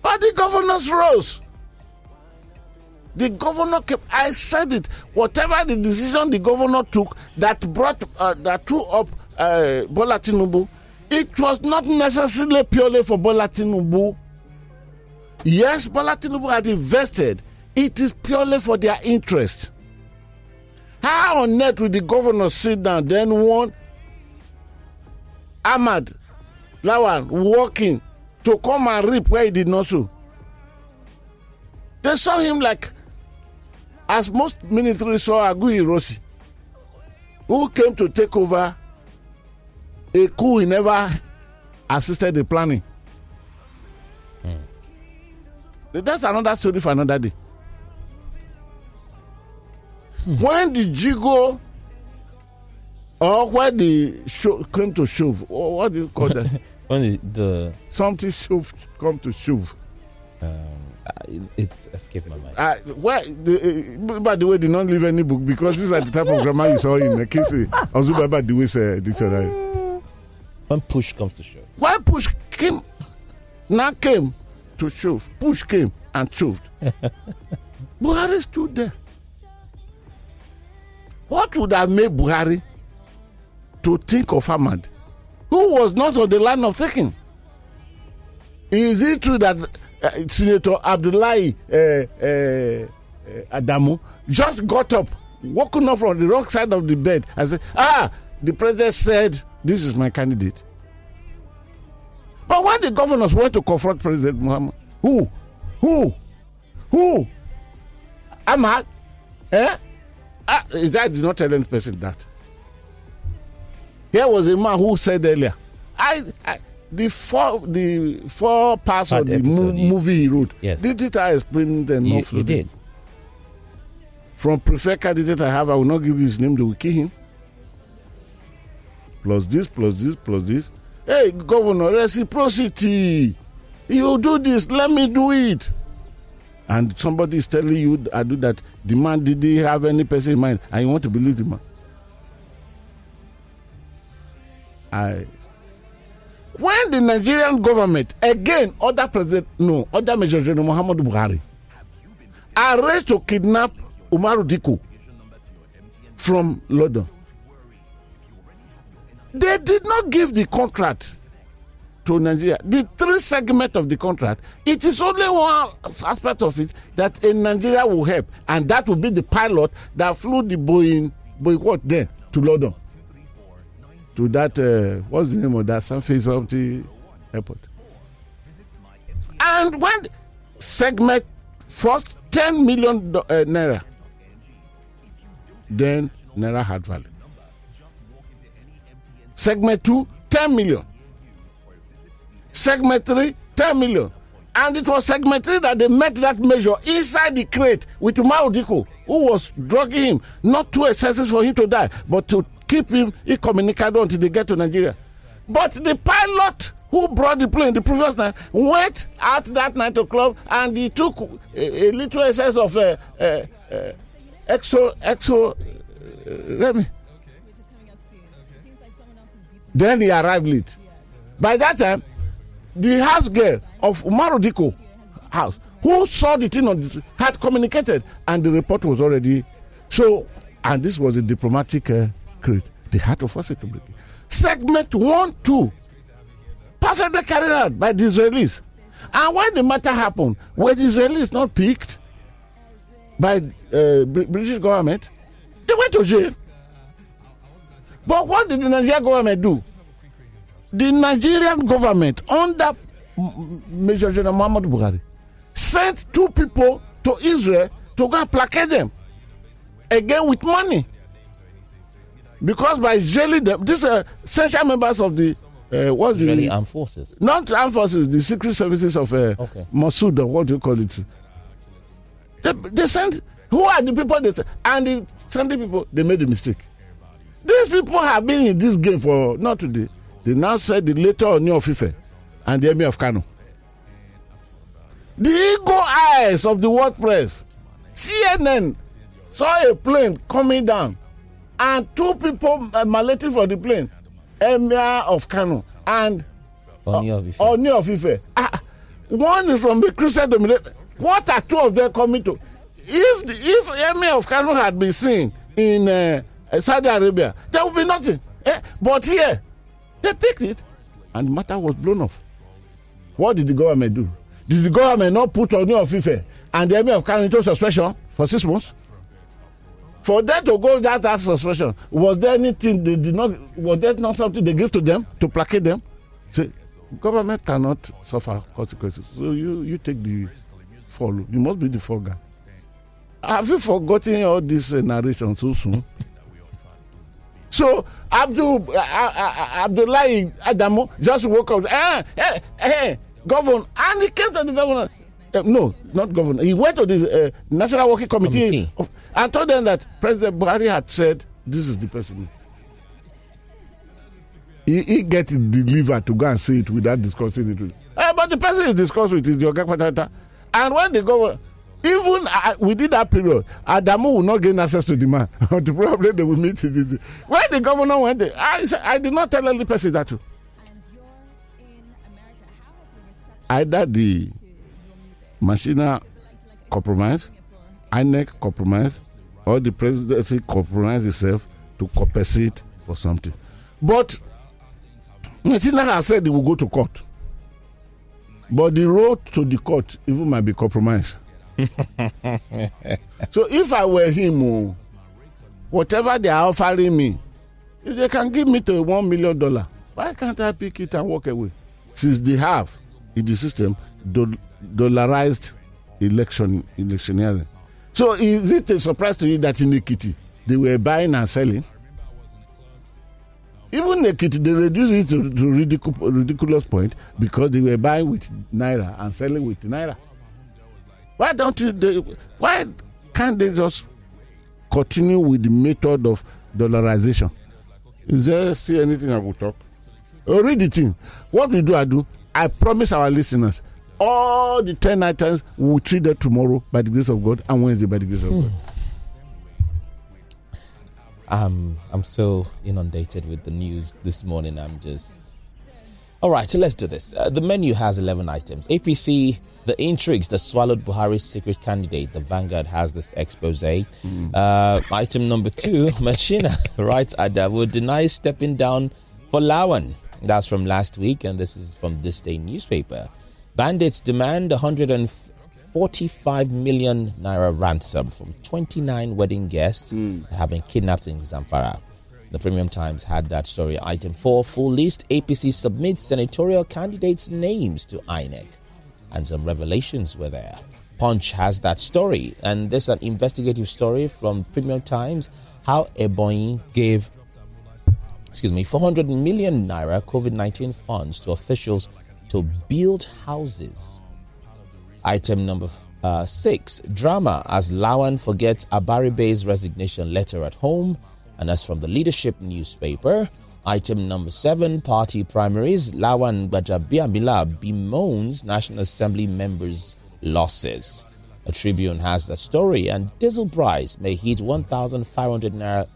but the governors rose. The governor kept. I said it. Whatever the decision the governor took that brought uh, that threw up uh, Bola Tinubu, it was not necessarily purely for Bola Tinubu. Yes, Bola Tinubu had invested. It is purely for their interest. How on earth will the governor sit down then want Ahmad Lawan walking to come and reap where he did not sow? They saw him like, as most military saw Aguiyi-Ironsi, who came to take over a coup he never assisted the planning. That's another story for another day. when the jigo or when the show came to shove, or what do you call that? when the, the Something shove come to shove. uh, it's escaped my mind. Uh, why? The, uh, by the way, did not leave any book because these are the type of grammar you saw in uh, Kisi Ozuba the way uh, dictionary. When push comes to shove, Why push came now came to shove? Push came and shoved. Buhari stood there. What would have made Buhari to think of Ahmad, who was not on the line of thinking? Is it true that Senator Abdullahi uh, uh, uh, Adamu just got up, woken up from the wrong side of the bed, and said, "Ah, the president said this is my candidate." But when the governors went to confront President Muhammad, who, who, who, Ahmad, eh? Ah, is that did not tell any person that. Here was a man who said earlier, I, I the four the four parts Part of the episode, mo- you- movie he wrote. Yes. Didn't I explain them you, enough? you did. From preferred candidate I have, I will not give you his name, they will kill him. plus this, plus this, plus this. Hey, governor, reciprocity. You do this, let me do it. And somebody is telling you, I do that. The man didn't have any person in mind, and you want to believe the man. I. When the Nigerian government, again, other president, no, other Major General Muhammad Buhari, arranged to kidnap Umaru Dikko from London. They did not give the contract to Nigeria. The three segment of the contract, it is only one aspect of it that in Nigeria will help, and that will be the pilot that flew the Boeing, Boeing what then to London, to that uh, what's the name of that San the airport. And when segment first 10 million uh, naira, then naira had value. Segment 2, 10 million. Segment 3, 10 million. And it was segment 3 that they met that measure inside the crate with Umaru Dikko, who was drugging him, not too excessive for him to die, but to keep him incommunicado until they get to Nigeria. But the pilot who brought the plane the previous night went out that night to club and he took a, a little excess of uh, uh, uh, exo exo uh, let me then he arrived late by that time the house girl of Umaru Dikko house who saw the thing on the had communicated and the report was already so and this was a diplomatic crate they had to force to break segment one two. Perfectly carried out by the Israelis. And when the matter happened were the Israelis not picked by uh, British government? They went to jail. But what did the Nigerian government do? The Nigerian government under Major General Muhammad Buhari sent two people to Israel to go and placate them again with money. Because by jailing them, these are essential members of the uh, what's Israeli the armed forces. not armed forces, the secret services of uh, Okay. What do you call it? They, they sent who are the people they sent? And the sending people they made a mistake. These people have been in this game for not today. They now said the later Oni of Ife and the Emir of Kano. The eagle eyes of the world press. CNN saw a plane coming down and two people emanating from the plane. Emir of Kano and Oni of Ife. Oni of Ife. Ah, one is from the Christian dominated. What are two of them coming to? If the, if Emir of Kano had been seen in uh, Saudi Arabia, there would be nothing. Eh? But here, they picked it, and the matter was blown off. What did the government do? Did the government not put Oni of Ife and the Emir of Kano into suspension for six months? For them to go that as suspension, was there anything they did not? Was there not something they gave to them to placate them? Say, government cannot suffer consequences. So you you take the fall. You must be the fall guy. Have you forgotten all this uh, narration so soon? so Abdul uh, uh, uh, Abdullahi Adamu just woke up. Eh, eh, eh, governor, and he came to the governor. Uh, no, not governor. He went to the uh, National Working Committee, Committee. Of, and told them that President Buhari had said this is the person. He, he gets it delivered to go and see it without discussing it with. Uh, but the person is discussed with is the Oga And when the governor, even uh, within that period, Adamu will not gain access to the man. the problem they will meet is when the governor went there. I, said- I did not tell any person that too. Either the Machina compromise, INEC compromise, or the presidency compromise itself to compensate for something. But Machina has said he will go to court. But the road to the court even might be compromised. so if I were him, oh, whatever they are offering me, if they can give me to one million dollar, why can't I pick it and walk away? Since they have in the system do- dollarized election electioneering. So is it a surprise to you that in Ekiti they were buying and selling? Even Ekiti they reduced it to, to ridicul- ridiculous point because they were buying with naira and selling with naira. Why don't you? They, why can't they just continue with the method of dollarization? Is there still anything I will talk? Oh, read the thing. What we do, I do. I promise our listeners all the 10 items we will treat them tomorrow by the grace of God and Wednesday by the grace of God. Um, I'm so inundated with the news this morning. I'm just. All right, so let's do this. Uh, the menu has 11 items. APC, the intrigues that swallowed Buhari's secret candidate. The Vanguard has this expose. Uh, item number two, Machina writes Adamu denies stepping down for Lawan. That's from last week, and this is from this day newspaper. Bandits demand 145 million naira ransom from 29 wedding guests hmm. that have been kidnapped in Zamfara. The Premium Times had that story. Item 4 Full list APC submits senatorial candidates' names to INEC. And some revelations were there. Punch has that story. And there's an investigative story from Premium Times how Ebonyi gave excuse me, 400 million naira COVID 19 funds to officials to build houses. Item number uh, six drama as Lawan forgets Abaribe's resignation letter at home. And as from the leadership newspaper, item number seven party primaries Lawan Gbajabiamila bemoans National Assembly members' losses. A Tribune has the story, and diesel price may hit 1,500 naira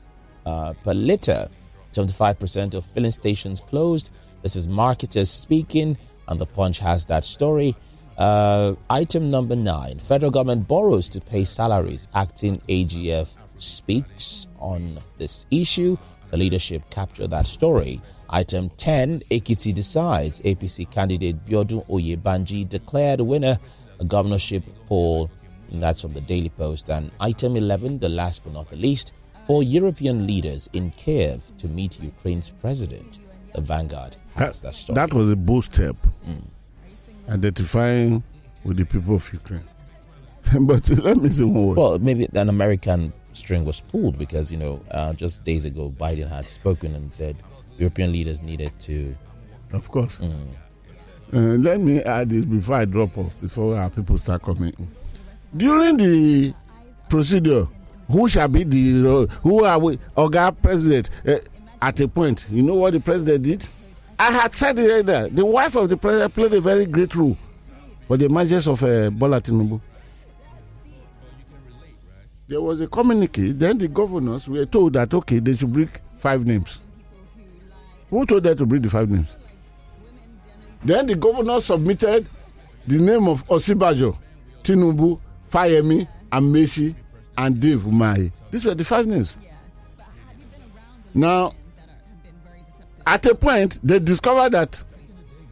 uh, per litre 75% of filling stations closed. This is marketers speaking, and the Punch has that story. Uh, item number nine federal government borrows to pay salaries. Acting AGF speaks on this issue. The leadership captured that story. Item 10 Ekiti decides APC candidate Biodun Oyebanji declared winner a governorship poll. That's from the Daily Post. And item 11, the last but not the least, four European leaders in Kiev to meet Ukraine's president. The Vanguard that, That, that was a bold step. Identifying with the people of Ukraine. but let me say word. well, maybe an American string was pulled because, you know, uh, just days ago, Biden had spoken and said European leaders needed to. Of course. Uh, let me add this before I drop off, before our people start coming. During the procedure, who shall be the uh, who are we? Oga President. Uh, at a point, you know what the president did? I had said it earlier. The wife of the president played a very great role for the emergence of uh, Bola Tinubu. There was a communique. Then the governors were told that okay, they should bring five names. Who told them to bring the five names? Then the governor submitted the name of Osinbajo, Tinubu, Fayemi, Amaechi, and Dave Umahi. These were the five names. Now, at a point, they discovered that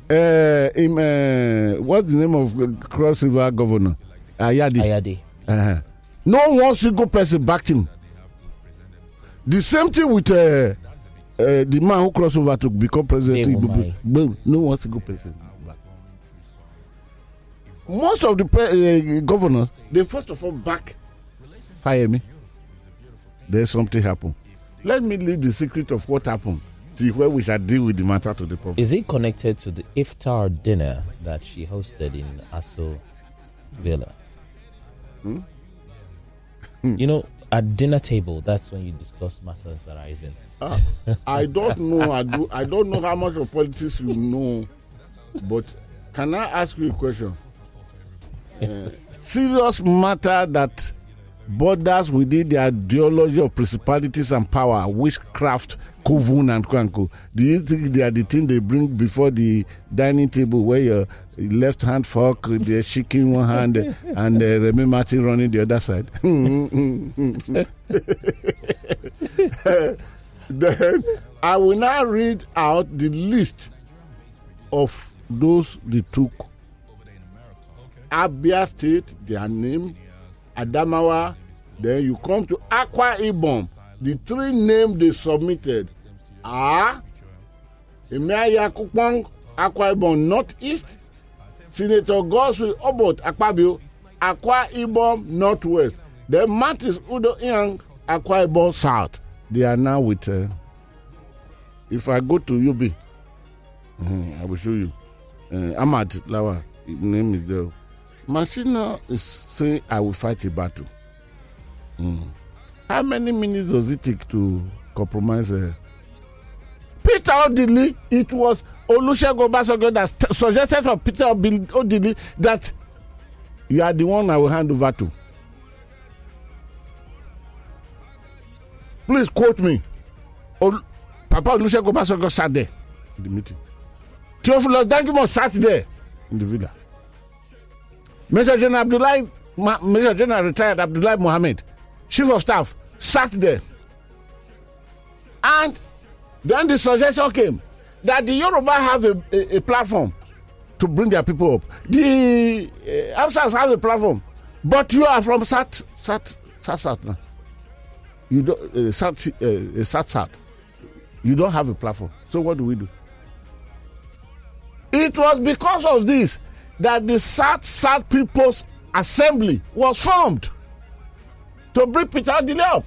uh, in, uh, what's the name of Cross River governor? Ayadi. Ayade. Uh-huh. No one single person backed him. The same thing with uh, uh, the man who crossed over to become president. Dave Igbo- Umahi. Boom. No one single person. backed. Most of the pre- uh, governors, they first of all back Fayemi. There's something happened. Let me leave the secret of what happened where we shall deal with the matter to the public. Is it connected to the iftar dinner that she hosted in Aso Villa? You know, at dinner table, that's when you discuss matters arising. Ah, I don't know. I do. I don't know how much of politics you know, but can I ask you a question? Uh, serious matter that borders within the ideology of principalities and power, witchcraft, coven and quanko. Do you think they are the thing they bring before the dining table where your left hand fork, they're shaking one hand, and uh, Remy Martin running the other side? then I will now read out the list of those they took. Abia State, their name, Adamawa, then you come to Akwa Ibom. The three names they submitted are Emiaya Kupang, Akwa Ibom Northeast, Senator Godswill Obot Akpabio, Akwa Ibom Northwest. Then Martis Udo Young, Akwa Ibom South. They are now with. Uh, if I go to Yobe, mhm, I will show you. Uh, Ahmad Lawa, his name is there. Machina is saying, I will fight a battle. Mm. How many minutes does it take to compromise uh, Peter Odili, it was Olusegun Obasanjo that st- suggested for Peter Odili that you are the one I will hand over to. Please quote me. Ol- Papa Olusegun Obasanjo sat there in the meeting. Theophilus Danjuma sat there in the villa. Major General Abdullahi, Ma- Major General retired Abdullahi Mohammed, Chief of Staff, sat there. And then the suggestion came that the Yoruba have a, a, a platform to bring their people up. The uh, Hausas have a platform, but you are from Sat Sat Sat Sat. You don't uh, Sat uh, Sat Sat. You don't have a platform. So what do we do? It was because of this that the South South People's Assembly was formed to bring Peter Odili up.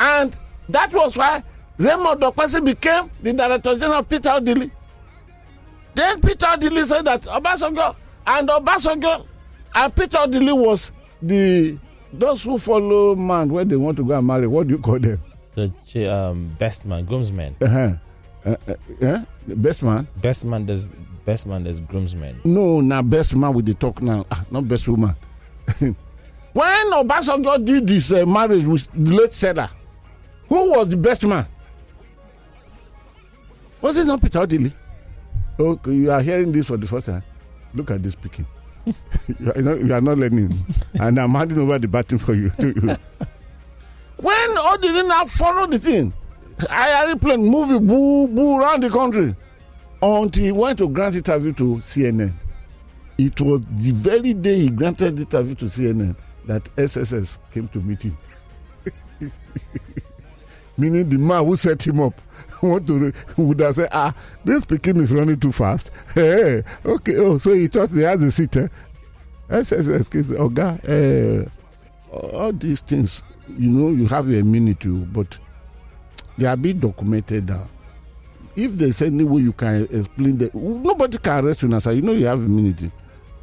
And that was why Raymond Dokpesi became the Director General of Peter Odili. Then Peter Odili said that Obasanjo and Obasanjo and Peter Odili was the those who follow man when they want to go and marry. What do you call them? The um, best man, groomsmen. Uh-huh. Uh, uh, best man? Best man, there's best man, there's groomsmen. No, now best man with the talk now. Ah, not best woman. when Obasanjo did this uh, marriage with the late Stella, who was the best man? Was it not Peter Odili? Okay, you are hearing this for the first time. Look at this speaking. you, are not, you are not learning, and I'm handing over the baton for you. when Odili now followed the thing, I airplane movie boo boo around the country until he went to grant interview to CNN. It was the very day he granted interview to CNN that SSS came to meet him. Meaning the man who set him up want to would have said, ah, this Peking is running too fast. Hey, okay, oh, so he thought he has a seat. Eh? SSS case, Oga, eh, all these things, you know, you have a minute to, but they are being documented now. If there's any way you can explain that, nobody can arrest you now, sir. You know you have immunity.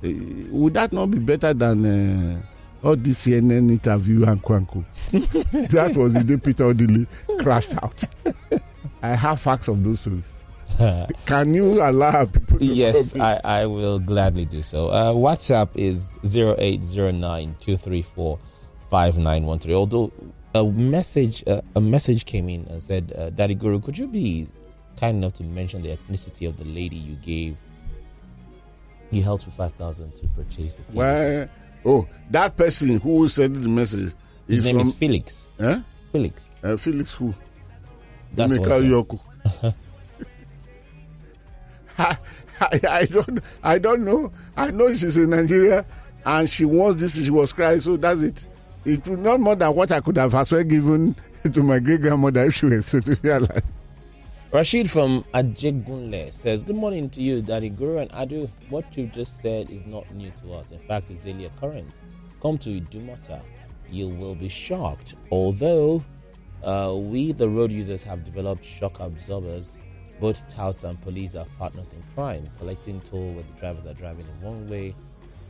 Uh, would that not be better than uh, all this CNN interview and Kwanko? that was the day Peter Odili crashed out. I have facts of those stories. Can you allow people to yes. I, I will gladly do so. Uh, WhatsApp is 0809 234 5913. Although a message uh, a message came in and said, uh, Daddy Guru, could you be kind enough to mention the ethnicity of the lady you gave you held for 5000 to purchase the piece? Well, oh, that person who sent the message His is name from is Felix. eh? Felix. Uh, Felix who? That's Emeka. Yoko. I, I, I don't I don't know. I know she's in Nigeria and she wants this, she was crying, so that's it. It was not more than what I could have as well given to my great grandmother if she was still alive. Rashid from Ajegunle says, Good morning to you, Daddy Guru and Adu. What you just said is not new to us. In fact, it's daily occurrence. Come to Idumota, you will be shocked. Although uh, we, the road users, have developed shock absorbers, both touts and police are partners in crime, collecting toll when the drivers are driving in one way.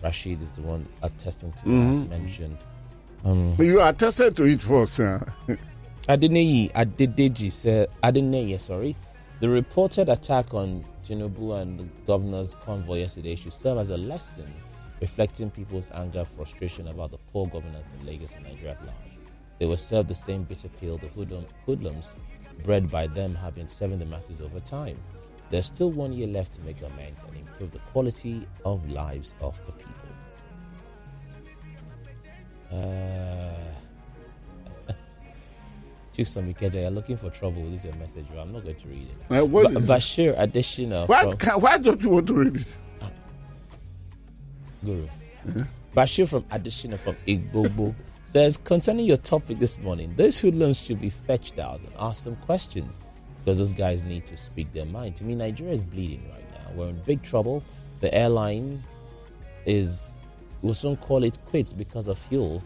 Rashid is the one attesting to as mentioned. Um, You attested to it first. Uh. Adeniyi Adedeji said, Adeniyi, sorry, the reported attack on Tinubu and the governor's convoy yesterday should serve as a lesson, reflecting people's anger, frustration about the poor governance in Lagos and Nigeria at large. They will serve the same bitter pill the hoodlum, hoodlums bred by them have been serving the masses over time. There's still one year left to make amends and improve the quality of lives of the people. Uh, Chikson Ikeja, you're looking for trouble with this your message. I'm not going to read it. Uh, what Ba- is- Bashir Adeshina why, from can, why don't you want to read it? Guru. Bashir from Adeshina from Igbobo says, concerning your topic this morning, those hoodlums should be fetched out and asked some questions because those guys need to speak their mind. To me, Nigeria is bleeding right now. We're in big trouble. The airline is, we'll soon call it quits because of fuel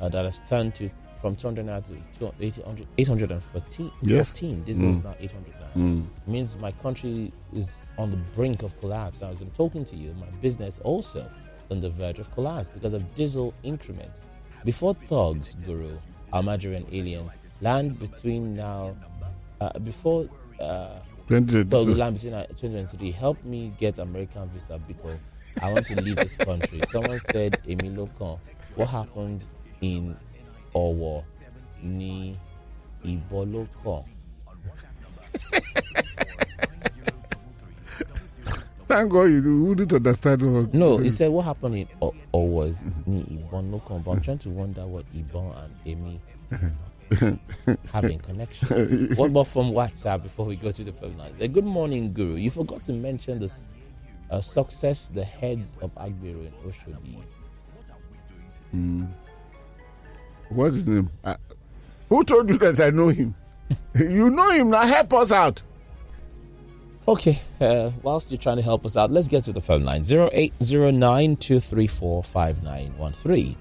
uh, that has turned to from 200 naira to 200 800 814. Yes. 14. Diesel is now 800 naira. means my country is on the brink of collapse. As I'm talking to you, my business also on the verge of collapse because of diesel increment. Before thugs, Guru, Almajiri and aliens land between now uh, before uh, 2022. well, the line between uh, 2023, help me get American visa because I want to leave this country. Someone said, Emilio what happened in Owo ni Iboloko? Thank God you wouldn't understand what. No, he said what happened in o- Owo is ni Iboloko. But I'm trying to wonder what Ibon and Emi have in connection. what about from WhatsApp before we go to the phone line? Good morning, Guru. You forgot to mention the uh, success the head of Agbero in Oshodi. What's his name? Uh, who told you that I know him? you know him now. Help us out. Okay, uh, whilst you're trying to help us out, let's get to the phone line 0809 234 5913.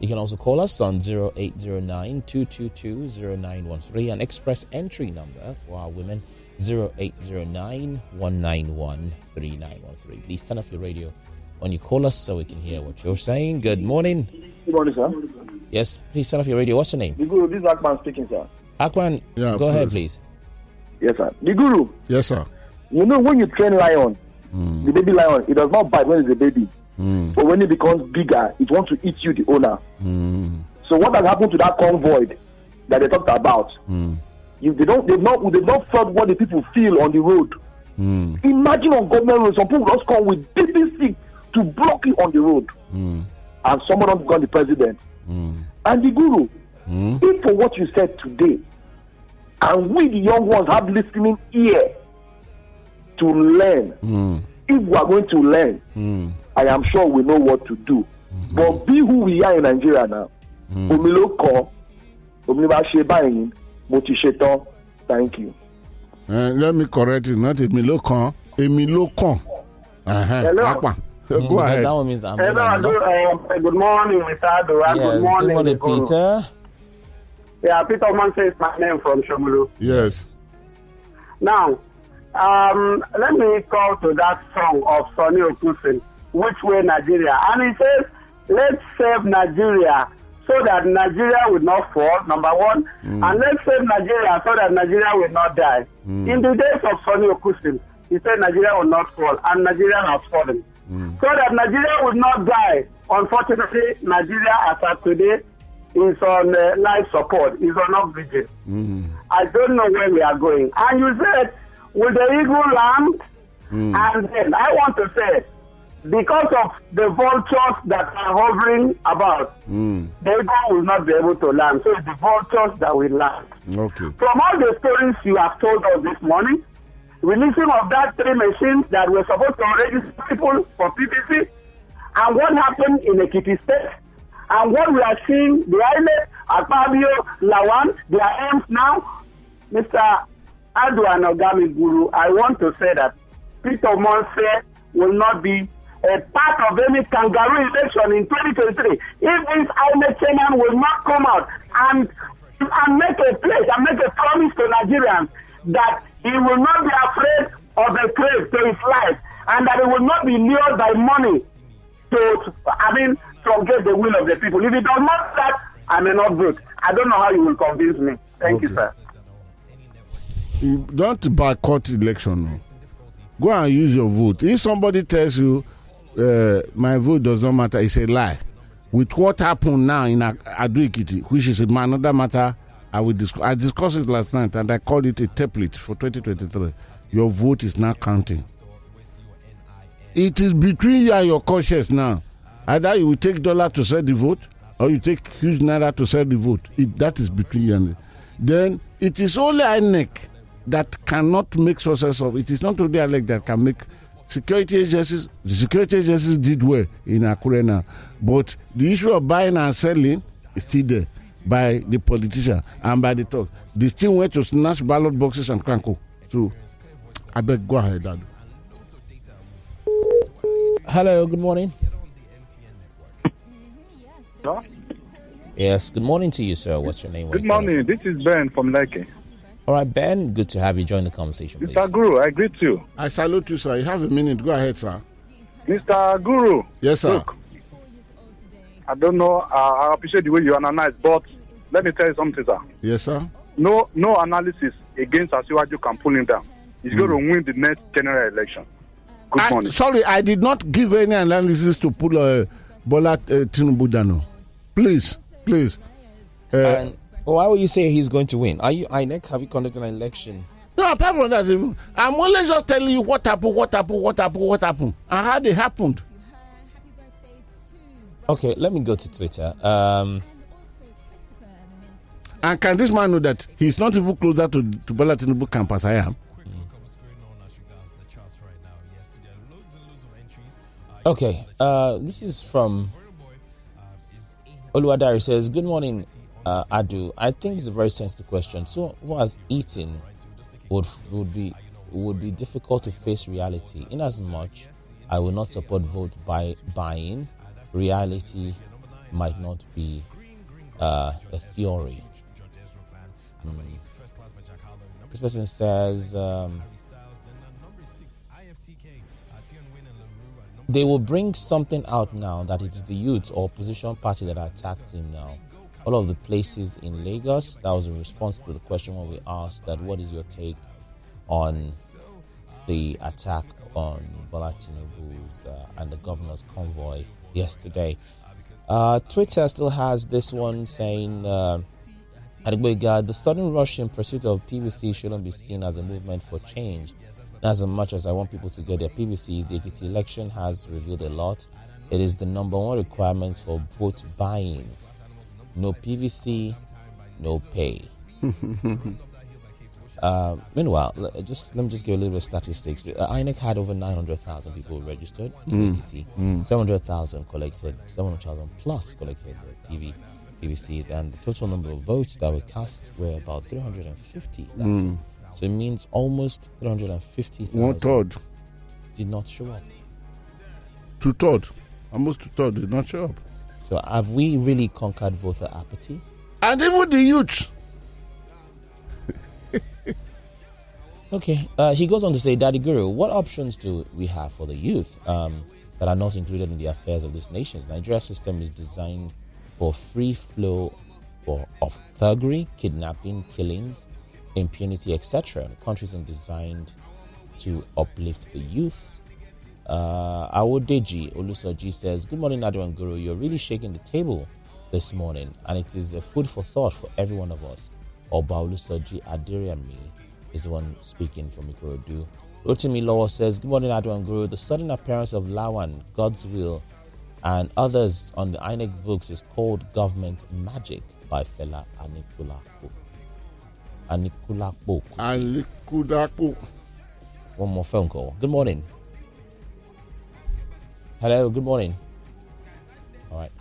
You can also call us on 0809 222 0913 and express entry number for our women 0809 191 3913. Please turn off your radio when you call us so we can hear what you're saying. Good morning. Good morning, sir. Yes, please turn off your radio. What's your name? The Guru, this is Akman speaking, sir. Akwan, Yeah, go ahead, please. please. Yes, sir. The Guru, Yes, sir. you know when you train lion, Hmm. the baby lion, it does not bite when it's a baby. But when it becomes bigger, it wants to eat you, the owner. Hmm. So what has happened to that convoy that they talked about? Hmm. If they don't, they've not, they've not felt what the people feel on the road. Hmm. Imagine on government road, some people just come with BBC to block you on the road, Hmm. and someone has become the president. And the Guru, if for what you said today, and we the young ones have listening ear to learn. If we are going to learn, I am sure we know what to do. But be who we are in Nigeria now. Omi ló kọ, omi bá ṣe báyìí, mo ti ṣe tán. Thank you. Uh, let me correct you. Not Emi Lokan. Emi Lokan. Uh-huh. Hello. Akpan. Go Mm, ahead. That one means I'm Hello, I'm good, not- uh, good morning, Mr. Adora. Yes, good morning, good morning, Peter. Yeah, Peter Manson is my name from Shomulu. Yes. Now, um, let me call to that song of Sonny Okosuns, Which Way Nigeria? And he says, let's save Nigeria so that Nigeria will not fall, number one, and let's save Nigeria so that Nigeria will not die. In the days of Sonny Okosuns, he said Nigeria will not fall, and Nigeria has fallen. So that Nigeria would not die. Unfortunately, Nigeria, as of today, is on uh, life support, is on oxygen. Mm-hmm. I don't know where we are going. And you said, will the eagle land? Mm. And then I want to say, because of the vultures that are hovering about, mm. the eagle will not be able to land. So it's the vultures that will land. Okay. From all the stories you have told us this morning, releasing of that three machines that were supposed to register people for PPC, and what happened in Ekiti State, and what we are seeing, the island, Akpabio, Lawan, their aims now, Mr. Adwan Ogami Guru, I want to say that Peter Monse will not be a part of any kangaroo election in 2023. If this INEC chairman will not come out and, and make a pledge and make a promise to Nigerians that he will not be afraid of the threat to his life and that he will not be lured by money to, I mean, forget the will of the people. If he does not that, I may not vote. I don't know how you will convince me. Thank you, sir. You don't boycott election. No. Go and use your vote. If somebody tells you uh, my vote does not matter, it's a lie. With what happened now in Ad- Ado Ekiti, which is another matter I will discuss. I discussed it last night and I called it a template for 2023. Your vote is now counting. It is between you and your conscience now. Either you will take dollar to sell the vote, or you take huge naira to sell the vote. It, that is between you and. Then it is only INEC that cannot make success of. It is not only INEC that can make security agencies. The security agencies did well in Akure now, but the issue of buying and selling is still there by the politician and by the talk. They still went to snatch ballot boxes and cranko. So, I beg, go ahead, Dad. Hello, good morning. Hello? Yes, good morning to you, sir. What's your name? Good you calling morning. This is Ben from Lekki. All right, Ben, good to have you join the conversation, please. Mr. Guru, I greet you. I salute you, sir. You have a minute. Go ahead, sir. Mr. Guru, Yes, sir. Look. I don't know. Uh, I appreciate the way you analyze, but let me tell you something, sir. Yes, sir. no no analysis against Asiwaju can pull him down. He's going Hmm. to win the next general election. Good I- morning. sorry, I did not give any analysis to pull uh, Bola uh, Tinubu down. no. Please, please. Uh, And why would you say he's going to win? Are you INEC? Have you conducted an election? no, apart from that, I'm only just telling you what happened, what happened, what happened, what happened, and how they happened. Okay, let me go to Twitter. Um, And can this man know that he's not even closer to, to Bola Tinubu camp as I am? okay, uh, this is from Oluwadari says, Good morning, uh, Adu. I think it's a very sensitive question. So, who has eaten would would be would be difficult to face reality. In as much, I will not support vote by buying. Reality might not be uh, a theory. Mm. This person says. Um, they will bring something out now that it is the youth or opposition party that attacked him now. All of the places in Lagos, that was a response to the question when we asked that what is your take on the attack on Bola Tinubu's uh, and the governor's convoy yesterday. Uh, Twitter still has this one saying, uh, the sudden rush in pursuit of PVC shouldn't be seen as a movement for change. As much as I want people to get their PVCs, the Ekiti election has revealed a lot. It is the number one requirement for vote buying. No PVC, no pay. Uh, meanwhile, l- just let me just give a little bit of statistics. Uh, INEC had over 900,000 people registered in AET, 700,000 collected, 700,000 plus collected the PV, PVCs, and the total number of votes that were cast were about 350,000. So it means almost 350,000 One third, did not show up. two third, almost two third did not show up. So have we really conquered voter apathy? And even the youth. Okay. Uh, he goes on to say, Daddy Guru, what options do we have for the youth um, that are not included in the affairs of these nations? Nigeria's system is designed for free flow for, of thuggery, kidnapping, killings, impunity, etc. The country isn't designed to uplift the youth. Uh, Awodeji Olusoji says, Good morning, Nadu and Guru. You're really shaking the table this morning, and it is a food for thought for every one of us. Oba Olusoji Adiriami is the one speaking from Ikorodu. Rotimi Law says, Good morning, Nadu and Guru. The sudden appearance of Lawan, Godswill, and others on the INEC books is called Government Magic by Fela Anikulapo. Anikulapo. Alikudapo. One more phone call. Good morning. Hello, good morning. All right.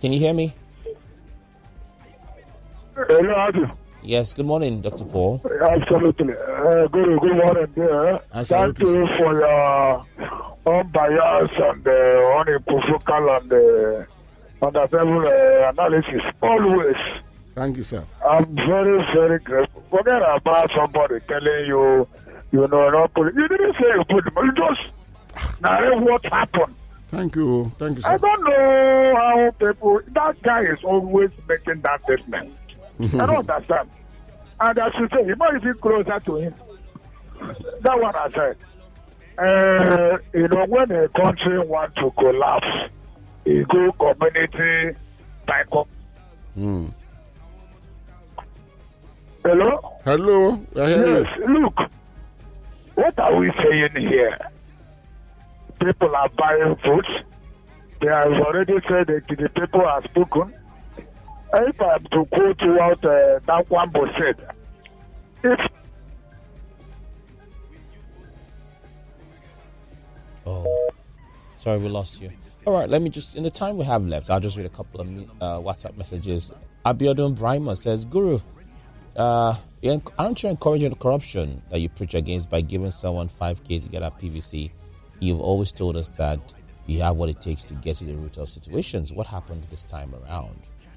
Can you hear me? Hello, Adu. Yes, good morning, Dr. Paul. Absolutely. Uh, good, good morning, dear. Thank Absolutely, you for your unbiased and uh, unequivocal and uh, understandable uh, analysis. Always. Thank you, sir. I'm very, very grateful. Forget about somebody telling you, you know, not put, you didn't say you put them, you just narrate what happened. Thank you. Thank you, I don't know how people, that guy is always making that statement. I don't understand. And as you say, you might be closer to him. That one I said. Uh, you know, when a country wants to collapse, you go community by co- Mm. Hello? Hello. I Yes, look. What are we saying here? People are buying food. They have already said that the people have spoken. If I'm to quote what uh, that one said, if Oh, sorry, we lost you. All right, let me just, in the time we have left, I'll just read a couple of uh, WhatsApp messages. Abiodun Brahma says, Guru, uh, aren't you encouraging the corruption that you preach against by giving someone 5K to get a PVC? You've always told us that you have what it takes to get to the root of situations. What happened this time around?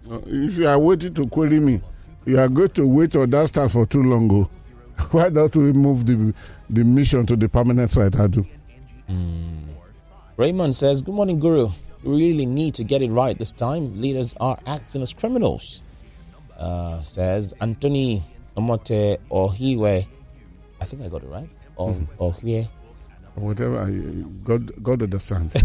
Uh, if you are waiting to query me, you are going to wait on that stand for too long. oh. Why don't we move the the mission to the permanent site? I do. Raymond says, Good morning, Guru. We really need to get it right this time. Leaders are acting as criminals. Uh, says Anthony Omote Ohiwe. I think I got it right. Or Mm-hmm. Ohie. Whatever, I- God, God understands.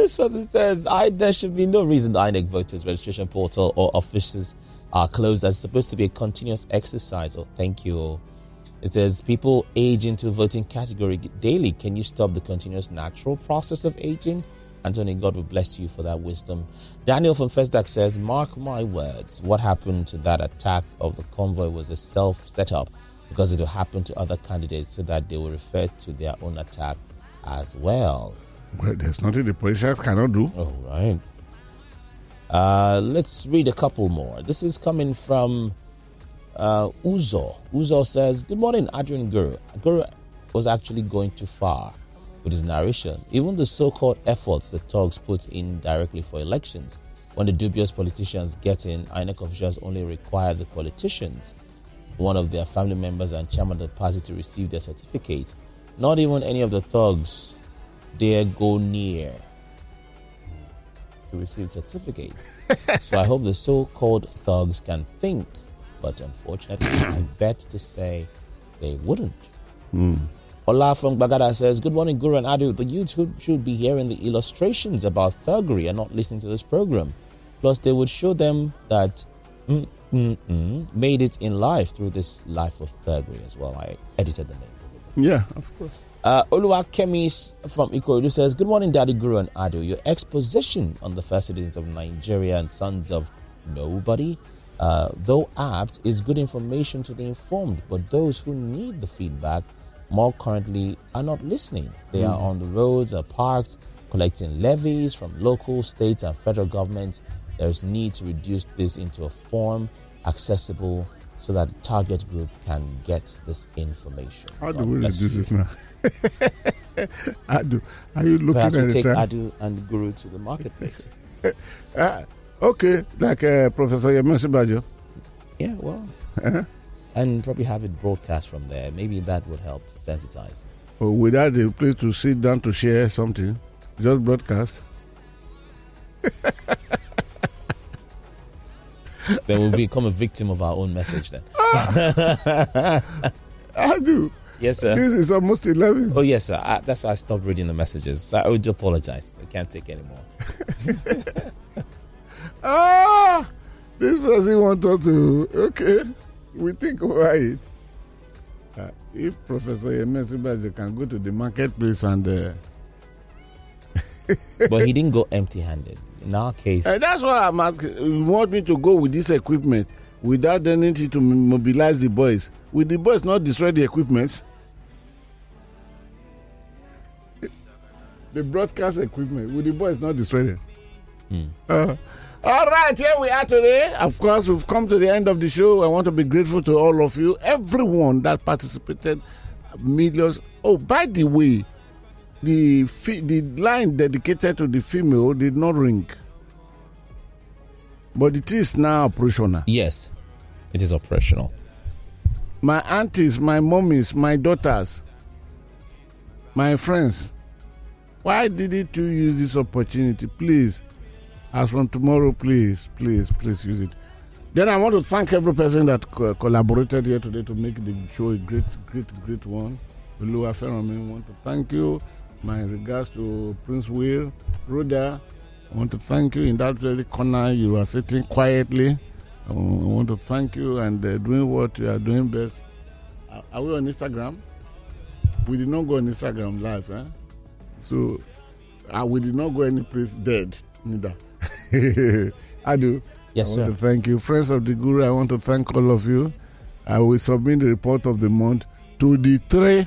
This person says I, there should be no reason the INEC voters registration portal or offices are closed. That's supposed to be a continuous exercise. Oh, thank you. It says people age into voting category daily. Can you stop the continuous natural process of aging? Anthony, God will bless you for that wisdom. Daniel from Festac says, Mark my words, what happened to that attack of the convoy was a self setup because it will happen to other candidates so that they will refer to their own attack as well. Well, there's nothing the politicians cannot do. All right. Uh, let's read a couple more. This is coming from uh, Uzo. Uzo says, Good morning, Adrian Guru. Guru was actually going too far with his narration. Even the so called efforts the thugs put in directly for elections, when the dubious politicians get in, INEC officials only require the politicians, one of their family members and chairman of the party, to receive their certificate. Not even any of the thugs dare go near to receive certificates. so I hope the so-called thugs can think, but unfortunately, I bet to say they wouldn't. Ola from Bagada says, Good morning, Guru and Adu. The youth should, should be hearing the illustrations about thuggery and not listening to this program. Plus, they would show them that mm, mm, mm, made it in life through this life of thuggery as well. I edited the name. Yeah, of course. Uh, Oluwa Kemis from Ikorodu says, Good morning, Daddy Guru and Adu. Your exposition on the first citizens of Nigeria and sons of nobody, uh, though apt, is good information to the informed, but those who need the feedback more currently are not listening. They are on the roads or parks collecting levies from local, state, and federal governments. There's need to reduce this into a form accessible so that the target group can get this information. How do we reduce it now? Adu, are you looking Perhaps at we the take time? Adu and Guru to the marketplace. Ah, okay, like uh, Professor Yemi Osinbajo. yeah, well, Uh-huh. and probably have it broadcast from there. Maybe that would help to sensitize. Or without a place to sit down to share something, just broadcast. then we'll become a victim of our own message. Then, I do. yes, sir. this is almost 11. Oh, yes, sir. I, that's why I stopped reading the messages. So I would apologize. I can't take anymore. Ah, this person wants us to. Okay, we think over it. Uh, if Professor Yemi Osinbajo can go to the marketplace and. Uh, But he didn't go empty-handed. In our case, Uh, that's why I'm asking. You want me to go with this equipment without the need to mobilize the boys? Will the boys not destroy the equipment? the broadcast equipment, will the boys not destroy it? Hmm. Uh, all right, here we are today. Of course, we've come to the end of the show. I want to be grateful to all of you, everyone that participated, millions. Oh, by the way, the the line dedicated to the female did not ring, but it is now operational. yes, it is operational. My aunties, my mummies, my daughters, my friends, why didn't you use this opportunity? Please, as from tomorrow, please, please, please use it. Then I want to thank every person that co- collaborated here today to make the show a great, great, great one. Lua Ferrami, I want to thank you. My regards to Prince Will, Rhoda. I want to thank you in that very corner. You are sitting quietly. I want to thank you and uh, doing what you are doing best. Are- Are we on Instagram? We did not go on Instagram live, eh? So uh, we did not go any place dead, neither. I do. Yes, I sir. want to thank you. Friends of the Guru, I want to thank all of you. I will submit the report of the month to the three,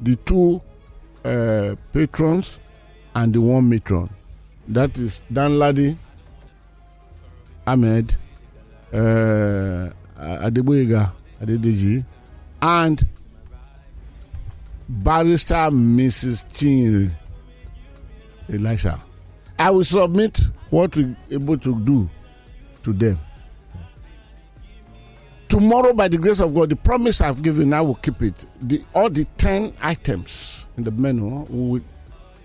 the two uh, patrons and the one matron. That is Dan Ladi, Ahmed, uh, Adeboyega, Adedeji, and Barrister Mrs. Chin Elisha. I will submit what we're able to do to them. Tomorrow, by the grace of God, the promise I've given, I will keep it. The, all the 10 items in the menu, we will,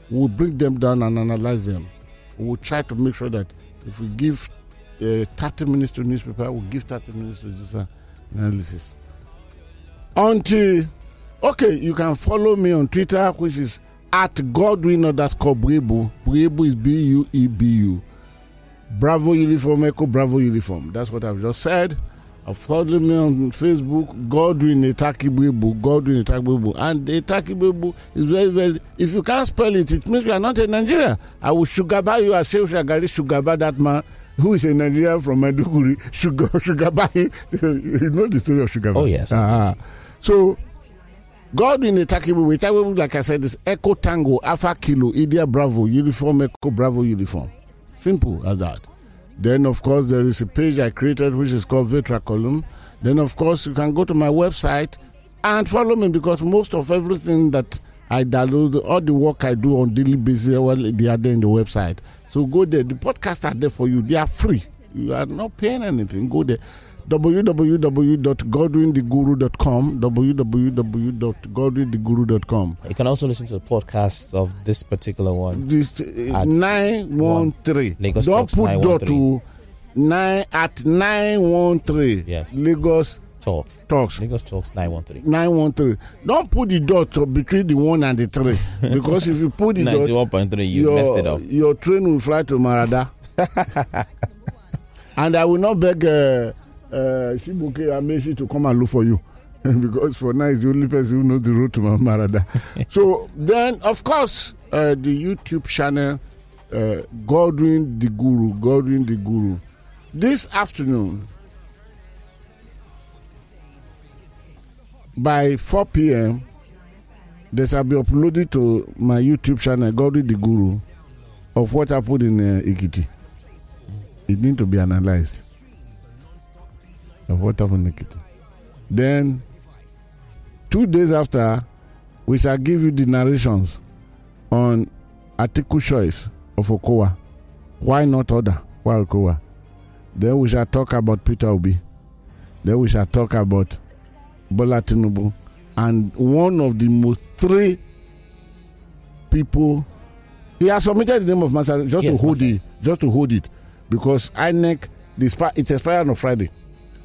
we will bring them down and analyze them. We will try to make sure that if we give uh, 30 minutes to newspaper. we'll give 30 minutes to this uh, analysis. Until, okay, you can follow me on Twitter, which is at Godwin underscore Buebu. Buebu is B U E B U. Bravo Uniform Echo Bravo Uniform. That's what I've just said. Uh, follow me on Facebook, Godwin Etaki Buebu, Godwin Etaki Buebu. And Etaki Buebu is very, very, if you can't spell it, it means you are not in Nigeria. I will sugar buy you as Shehu Shagari sugar buy that man who is a Nigerian from sugar buy. you know the story of sugar Oh, yes. uh So, Godwin Etaki Buebu, Etaki Buebu, like I said, is Echo Tango, Alpha Kilo, India Bravo, Uniform Echo Bravo Uniform. Simple as that. Then, of course, there is a page I created which is called Vitra Column. Then, of course, you can go to my website and follow me because most of everything that I download, all the work I do on daily basis, well, they are there in the website. So go there. The podcasts are there for you. They are free. You are not paying anything. Go there. www.godwintheguru.com www.godwintheguru.com You can also listen to the podcast of this particular one. this uh, At 913 Lagos don't Talks put dot 913. to nine at 913 Yes. lagos Talk. talks Lagos Talks 913. 913 don't put the dot between the one and the three because if you put the dot 91.3, you messed it your, up. your train will fly to marada and i will not beg uh, uh, shibuke ameshi to come and look for you. Because for now he's the only person who knows the road to marada. So then of course uh, the youtube channel uh, godwin the guru godwin the guru. This afternoon by 4 p.m they shall be uploaded to my youtube channel godwin the guru of what happened in uh, Ekiti. It need to be analyzed of what happened in Ekiti. Then, two days after, we shall give you the narrations on article choice of Okowa. Why not other? Why Okowa? Then we shall talk about Peter Obi. Then we shall talk about Bola Tinubu. And one of the most three people he has submitted the name of Masari just Yes, to hold Masari. it, just to hold it, because INEC the spa, it expired on Friday,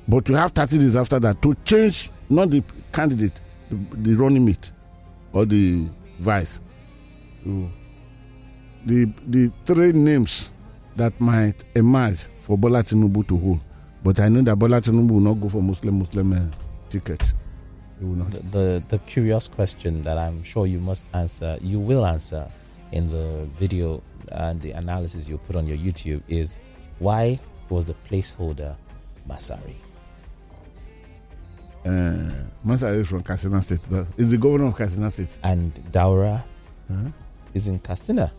but you have 30 days after that to change not the candidate, the, the running mate, or the vice. So, the the three names that might emerge for Bola Tinubu to hold, but I know that Bola Tinubu will not go for Muslim Muslim uh, ticket. He will not. The, the the curious question that I'm sure you must answer, you will answer in the video and the analysis you put on your YouTube is why was the placeholder Masari? Uh, Masari is from Katsina State. That is the governor of Katsina State. And Daura Huh? is in Katsina.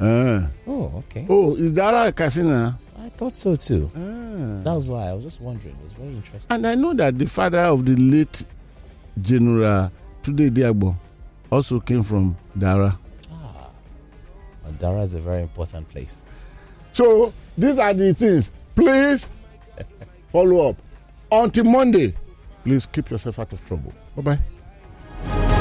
Uh, Oh, okay. oh, is Daura Katsina? I thought so too. Ah. That was why I was just wondering. It was very interesting. And I know that the father of the late General Tunde Idiagbon also came from Daura. Ah, and Daura is a very important place. So these are the things. Please follow up. Until Monday, Please keep yourself out of trouble. Bye bye.